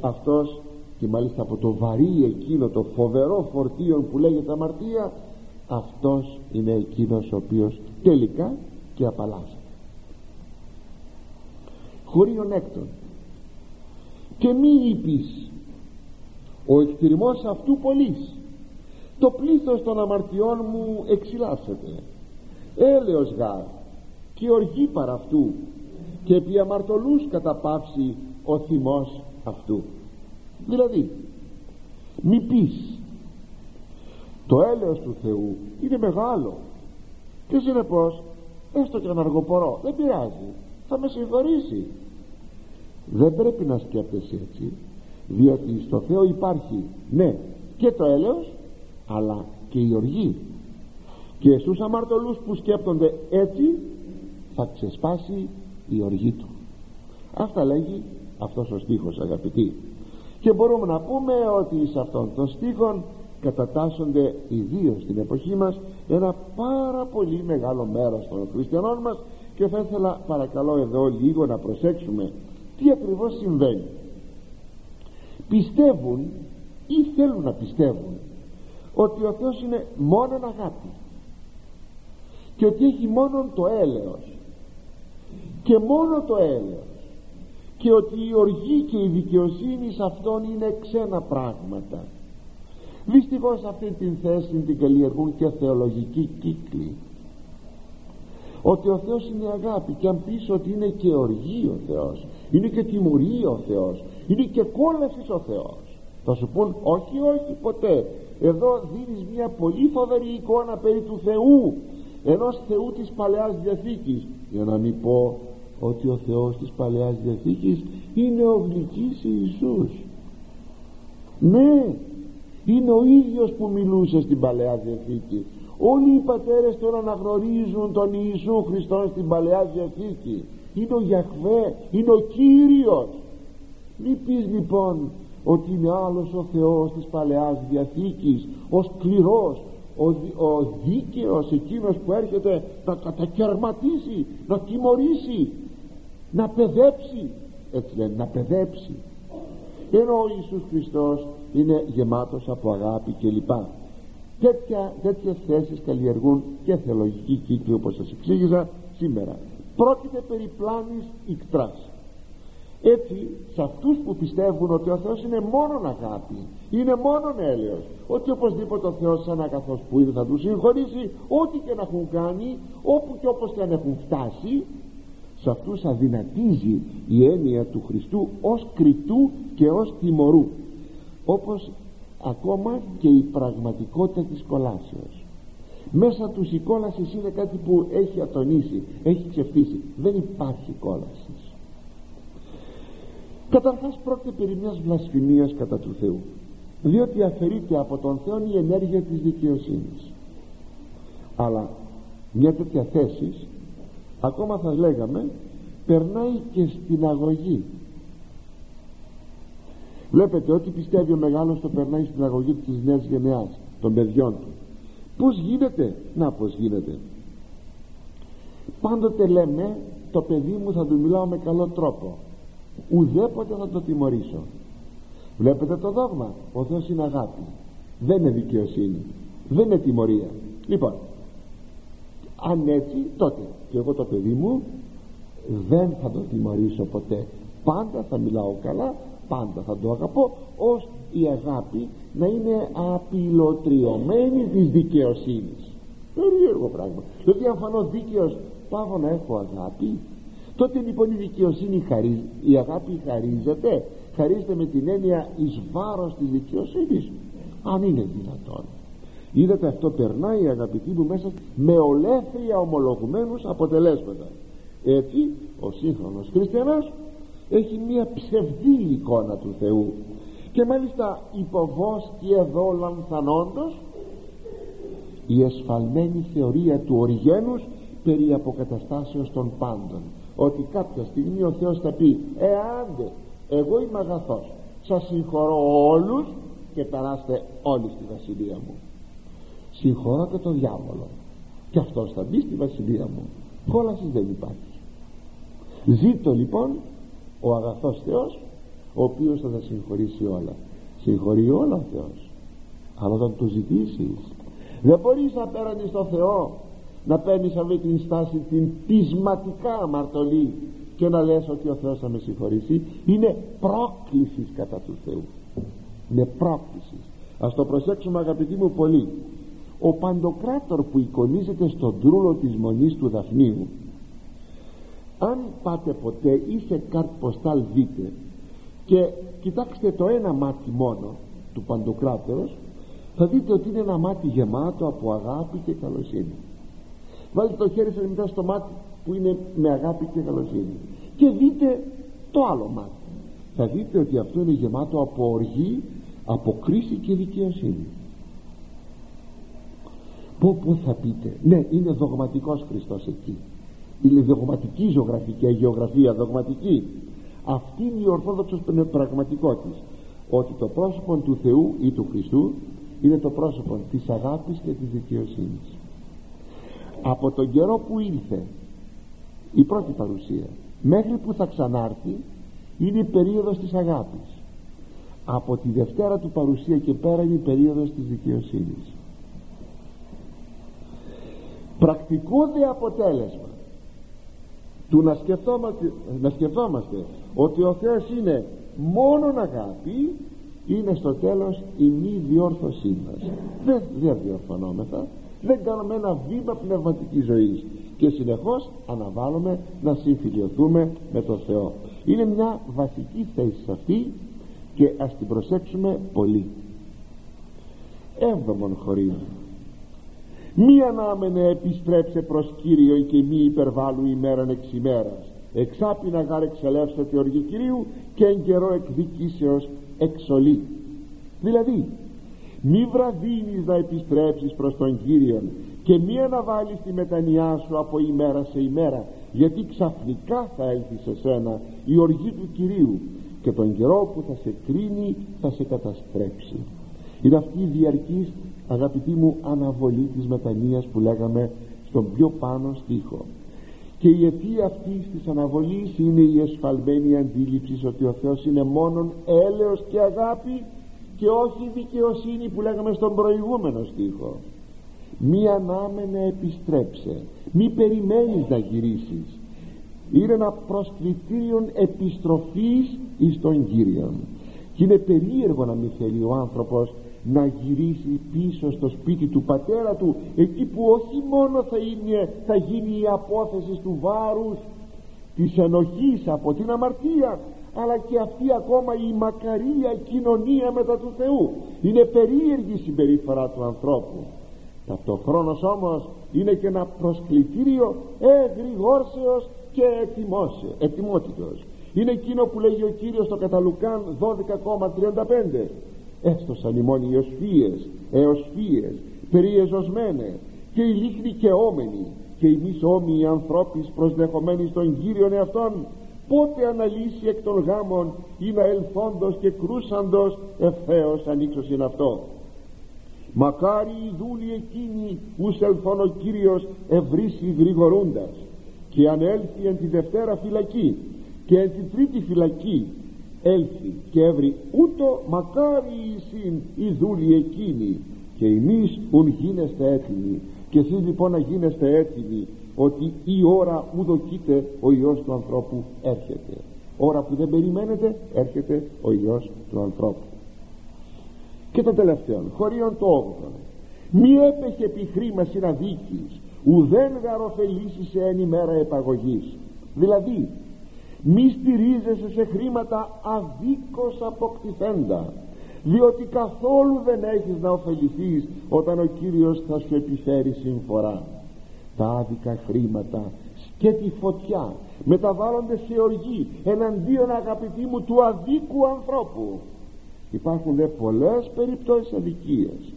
αυτός και μάλιστα από το βαρύ εκείνο το φοβερό φορτίο που λέγεται αμαρτία αυτός είναι εκείνος ο οποίος τελικά και απαλλάσσεται. Χωρίον έκτον και μη είπεις ο εκτιμός αυτού πολλής το πλήθος των αμαρτιών μου εξυλάσσεται έλεος γάρ και οργή παρά αυτού και επί αμαρτωλούς καταπαύσει ο θυμός αυτού δηλαδή μη πεις το έλεος του Θεού είναι μεγάλο. Και συνεπώς έστω και αργοπορώ δεν πειράζει θα με συγχωρήσει. Δεν πρέπει να σκέφτεσαι έτσι διότι στο Θεό υπάρχει ναι και το έλεος αλλά και η οργή. Και στους αμαρτωλούς που σκέπτονται έτσι θα ξεσπάσει η οργή του. Αυτά λέγει αυτός ο στίχος αγαπητοί και μπορούμε να πούμε ότι σε αυτόν τον στίχο κατατάσσονται ιδίω στην εποχή μας ένα πάρα πολύ μεγάλο μέρος των χριστιανών μας και θα ήθελα παρακαλώ εδώ λίγο να προσέξουμε τι ακριβώς συμβαίνει. Πιστεύουν ή θέλουν να πιστεύουν ότι ο Θεός είναι μόνον αγάπη και ότι έχει μόνο το έλεος και μόνο το έλεος και ότι η οργή και η δικαιοσύνη σε αυτόν είναι ξένα πράγματα. Δυστυχώς αυτή την θέση την καλλιεργούν και θεολογικοί κύκλοι. Ότι ο Θεός είναι αγάπη και αν πεις ότι είναι και οργή ο Θεός είναι και τιμωρία ο Θεός είναι και κόλασης ο Θεός θα σου πούν όχι όχι ποτέ. Εδώ δίνεις μια πολύ φοβερή εικόνα περί του Θεού ενός Θεού της Παλαιάς Διαθήκης για να μην πω ότι ο Θεός της Παλαιάς Διαθήκης είναι ο γλυκής Ιησούς. Ναι είναι ο ίδιος που μιλούσε στην Παλαιά Διαθήκη. Όλοι οι πατέρες τώρα αναγνωρίζουν τον Ιησού Χριστό στην Παλαιά Διαθήκη. Είναι ο Γιαχβέ είναι ο Κύριος. Μη πεις λοιπόν ότι είναι άλλος ο Θεός της Παλαιάς Διαθήκης ο σκληρός ο, ο δίκαιος εκείνος που έρχεται να κατακαιρματίσει να τιμωρήσει να παιδέψει. Έτσι λένε να παιδέψει. Ενώ ο Ιησούς Χριστός είναι γεμάτος από αγάπη κλπ τέτοια, τέτοιες θέσεις καλλιεργούν και θεολογικοί κύκλοι όπως σας εξήγησα σήμερα. Πρόκειται περί πλάνης ικτράς. Έτσι σε αυτούς που πιστεύουν ότι ο Θεός είναι μόνον αγάπη είναι μόνον έλεος ότι οπωσδήποτε ο Θεός σαν αγαθός που είναι θα τους συγχωρήσει ό,τι και να έχουν κάνει όπου και όπως και αν έχουν φτάσει σε αυτούς αδυνατίζει η έννοια του Χριστού ως κριτού και ως τιμωρού όπως ακόμα και η πραγματικότητα της κολάσεως. Μέσα τους η κόλασης είναι κάτι που έχει ατονίσει έχει ξεφτύσει. Δεν υπάρχει κόλασης. Καταρχάς πρόκειται περί μιας βλασφημίας κατά του Θεού διότι αφαιρείται από τον Θεό η ενέργεια της δικαιοσύνης. Αλλά μια τέτοια θέση ακόμα θα λέγαμε περνάει και στην αγωγή. Βλέπετε ότι πιστεύει ο μεγάλος το περνάει στην αγωγή της νέας γενεάς των παιδιών του. Πως γίνεται; Να πως γίνεται. Πάντοτε λέμε το παιδί μου θα του μιλάω με καλό τρόπο. Ουδέποτε θα το τιμωρήσω. Βλέπετε το δόγμα. Ο Θεός είναι αγάπη. Δεν είναι δικαιοσύνη. Δεν είναι τιμωρία. Λοιπόν αν έτσι τότε και εγώ το παιδί μου δεν θα το τιμωρήσω ποτέ. Πάντα θα μιλάω καλά πάντα θα το αγαπώ ως η αγάπη να είναι απειλωτριωμένη της δικαιοσύνης. Περίεργο πράγμα. Δηλαδή αν φανώ δίκαιος πάω να έχω αγάπη τότε λοιπόν η δικαιοσύνη χαρίζει η αγάπη χαρίζεται χαρίζεται με την έννοια εις βάρος της δικαιοσύνης. Αν είναι δυνατόν είδατε αυτό περνάει αγαπητοί μου μέσα με ολέθρια ομολογουμένους αποτελέσματα. Έτσι ο σύγχρονος χριστιανός έχει μια ψευδή εικόνα του Θεού. Και μάλιστα υποβός και εδώ λανθανόντος η εσφαλμένη θεωρία του Οριγένους περί αποκαταστάσεως των πάντων. Ότι κάποια στιγμή ο Θεός θα πει εάντε εγώ είμαι αγαθός. Σας συγχωρώ όλους και περάστε όλοι στη βασιλεία μου συγχωρώ και τον διάβολο. Και αυτός θα μπει στη βασιλεία μου. Κόλασης δεν υπάρχει. Ζήτω λοιπόν ο αγαθός Θεός ο οποίος θα τα συγχωρήσει όλα. Συγχωρεί όλα ο Θεός. Αλλά όταν το ζητήσεις δεν μπορείς απέναντι στο Θεό να παίρνεις αυτή την στάση την πεισματικά αμαρτωλή και να λες ότι ο Θεός θα με συγχωρήσει. Είναι πρόκλησης κατά του Θεού. Είναι πρόκλησης. Ας το προσέξουμε αγαπητοί μου πολύ ο Παντοκράτορ που εικονίζεται στον τρούλο της Μονής του Δαφνίου αν πάτε ποτέ ή σε καρτ ποστάλ δείτε και κοιτάξτε το ένα μάτι μόνο του Παντοκράτορος θα δείτε ότι είναι ένα μάτι γεμάτο από αγάπη και καλοσύνη. Βάλτε το χέρι σας μετά στο μάτι που είναι με αγάπη και καλοσύνη. Και δείτε το άλλο μάτι. Θα δείτε ότι αυτό είναι γεμάτο από οργή από κρίση και δικαιοσύνη πω πω θα πείτε; Ναι είναι δογματικός Χριστός εκεί. Είναι δογματική ζωγραφική γεωγραφία δογματική. Αυτή είναι η ορθόδοξος πραγματικότητα ότι το πρόσωπο του Θεού ή του Χριστού είναι το πρόσωπο της αγάπης και της δικαιοσύνης. Από τον καιρό που ήλθε η πρώτη παρουσία μέχρι που θα ξανάρθει είναι η περίοδος της αγάπης. Από τη Δευτέρα του παρουσία και πέρα είναι η περίοδος της δικαιοσύνης πρακτικό δε αποτέλεσμα. Του να σκεφτόμαστε, να σκεφτόμαστε ότι ο Θεός είναι μόνον αγάπη είναι στο τέλος η μη διόρθωσή μας. Δεν, δεν διορθωνόμεθα δεν κάνουμε ένα βήμα πνευματικής ζωής και συνεχώς αναβάλουμε να συμφιλειωθούμε με τον Θεό. Είναι μια βασική θέση αυτή και ας την προσέξουμε πολύ. Έβδομον χωρί μη ανάμενε επιστρέψε προς Κύριον και μη υπερβάλλου ημέραν εξ ημέρας. Εξάπινα γάρ εξελεύσετε οργή Κυρίου και εν καιρό εκδικήσεως εξολή δηλαδή μη βραδύνεις να επιστρέψεις προς τον Κύριον και μη αναβάλεις τη μετανοιά σου από ημέρα σε ημέρα γιατί ξαφνικά θα έλθεις σε σένα η οργή του Κυρίου και τον καιρό που θα σε κρίνει θα σε καταστρέψει. Είναι αυτή η διαρκής αγαπητή μου αναβολή της μετανοίας που λέγαμε στον πιο πάνω στίχο. Και η αιτία αυτής της αναβολής είναι η εσφαλμένη αντίληψη ότι ο Θεός είναι μόνον έλεος και αγάπη και όχι δικαιοσύνη που λέγαμε στον προηγούμενο στίχο. Μη ανάμενε επιστρέψε. Μη περιμένεις να γυρίσεις. Είναι ένα προσκλητήριο επιστροφής εις τον Κύριον. Και είναι περίεργο να μην θέλει ο άνθρωπος να γυρίσει πίσω στο σπίτι του πατέρα του εκεί που όχι μόνο θα, είναι, θα γίνει η απόθεση του βάρους της ενοχής από την αμαρτία αλλά και αυτή ακόμα η μακαρία κοινωνία μετά του Θεού. Είναι περίεργη η συμπεριφορά του ανθρώπου. Ταυτοχρόνως όμως είναι και ένα προσκλητήριο εγρηγόρσεως και ετοιμότητος. Είναι εκείνο που λέγει ο Κύριος στο Καταλουκάν 12,35 έστωσαν ημών οι οσφίες εοσφίες περιεζωσμένε και οι λίχνοι και όμενοι και οι μη όμοιοι ανθρώποι προσδεχομένοι στον Κύριον εαυτόν πότε αναλύσει εκ των γάμων ή να ελθόντος και κρούσαντος ευθέως ανοίξωσιν αυτό. Μακάρι οι δούλοι εκείνοι ους ελθόν ο Κύριος ευρύσει γρηγορούντας και αν έλθει εν τη Δευτέρα φυλακή και εν τη Τρίτη φυλακή έλθει και έβρι ούτω μακάρι εισήν οι δούλοι εκείνοι και εμείς ουν γίνεστε έτοιμοι. Και εσείς λοιπόν να γίνεστε έτοιμοι ότι η ώρα που δοκείται ο Υιός του ανθρώπου έρχεται. Ώρα που δεν περιμένετε έρχεται ο Υιός του ανθρώπου. Και το τελευταίο χωρίον το όγδο μη έπεχε επί χρήμα συναδίκης ουδέν γαροφελήσει σε εν ημέρα επαγωγής. Δηλαδή μη στηρίζεσαι σε χρήματα αδίκως αποκτηθέντα διότι καθόλου δεν έχεις να ωφεληθείς όταν ο Κύριος θα σου επιφέρει συμφορά. Τα άδικα χρήματα και τη φωτιά μεταβάλλονται σε οργή εναντίον αγαπητοί μου του αδίκου ανθρώπου. Υπάρχουν δε πολλές περιπτώσεις αδικίας.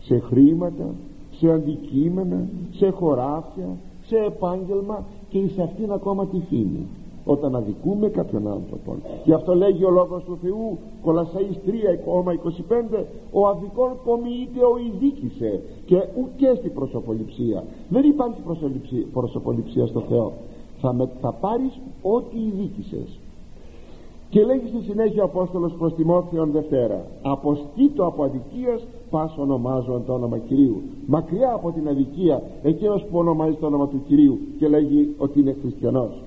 Σε χρήματα σε αντικείμενα σε χωράφια σε επάγγελμα και σε αυτήν ακόμα τη φήμη όταν αδικούμε κάποιον άνθρωπο. Γι' αυτό λέγει ο λόγος του Θεού Κολασσαΐς 3,25 ο αδικών πομοιείται ο ειδίκησε και ούτε στην προσωποληψία δεν υπάρχει προσωποληψία στο Θεό. Θα, με, θα πάρεις ό,τι ειδίκησες. Και λέγει στη συνέχεια ο Απόστολος προς Τιμόθεον Δευτέρα αποστήτω από αδικίας πας ονομάζω το όνομα Κυρίου μακριά από την αδικία εκείνος που ονομάζει το όνομα του Κυρίου και λέγει ότι είναι χριστιανός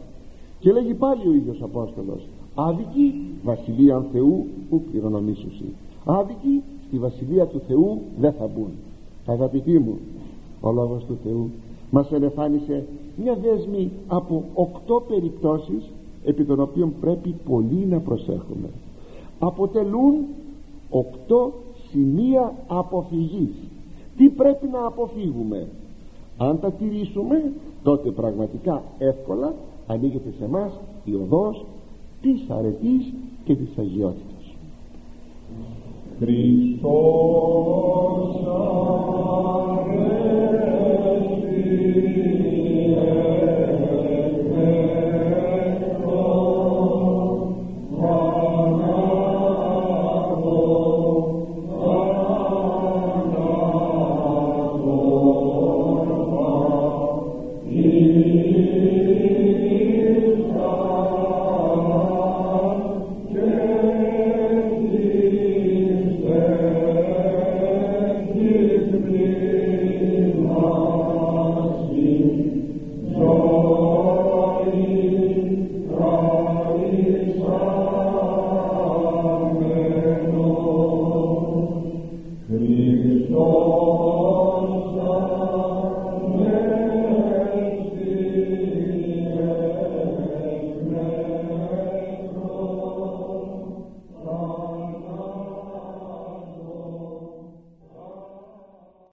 και λέγει πάλι ο ίδιος Απόστολος άδικη βασιλεία Θεού που κληρονομήσουσι. Άδικοι στη βασιλεία του Θεού δεν θα μπουν αγαπητοί μου ο λόγος του Θεού μας ελεφάνισε μια δέσμη από οκτώ περιπτώσεις επί των οποίων πρέπει πολύ να προσέχουμε. Αποτελούν οκτώ σημεία αποφυγής. Τι πρέπει να αποφύγουμε; Αν τα τηρήσουμε τότε πραγματικά εύκολα ανοίγεται σε εμάς η οδός της αρετής και της αγιότητας. Χριστός αρέσει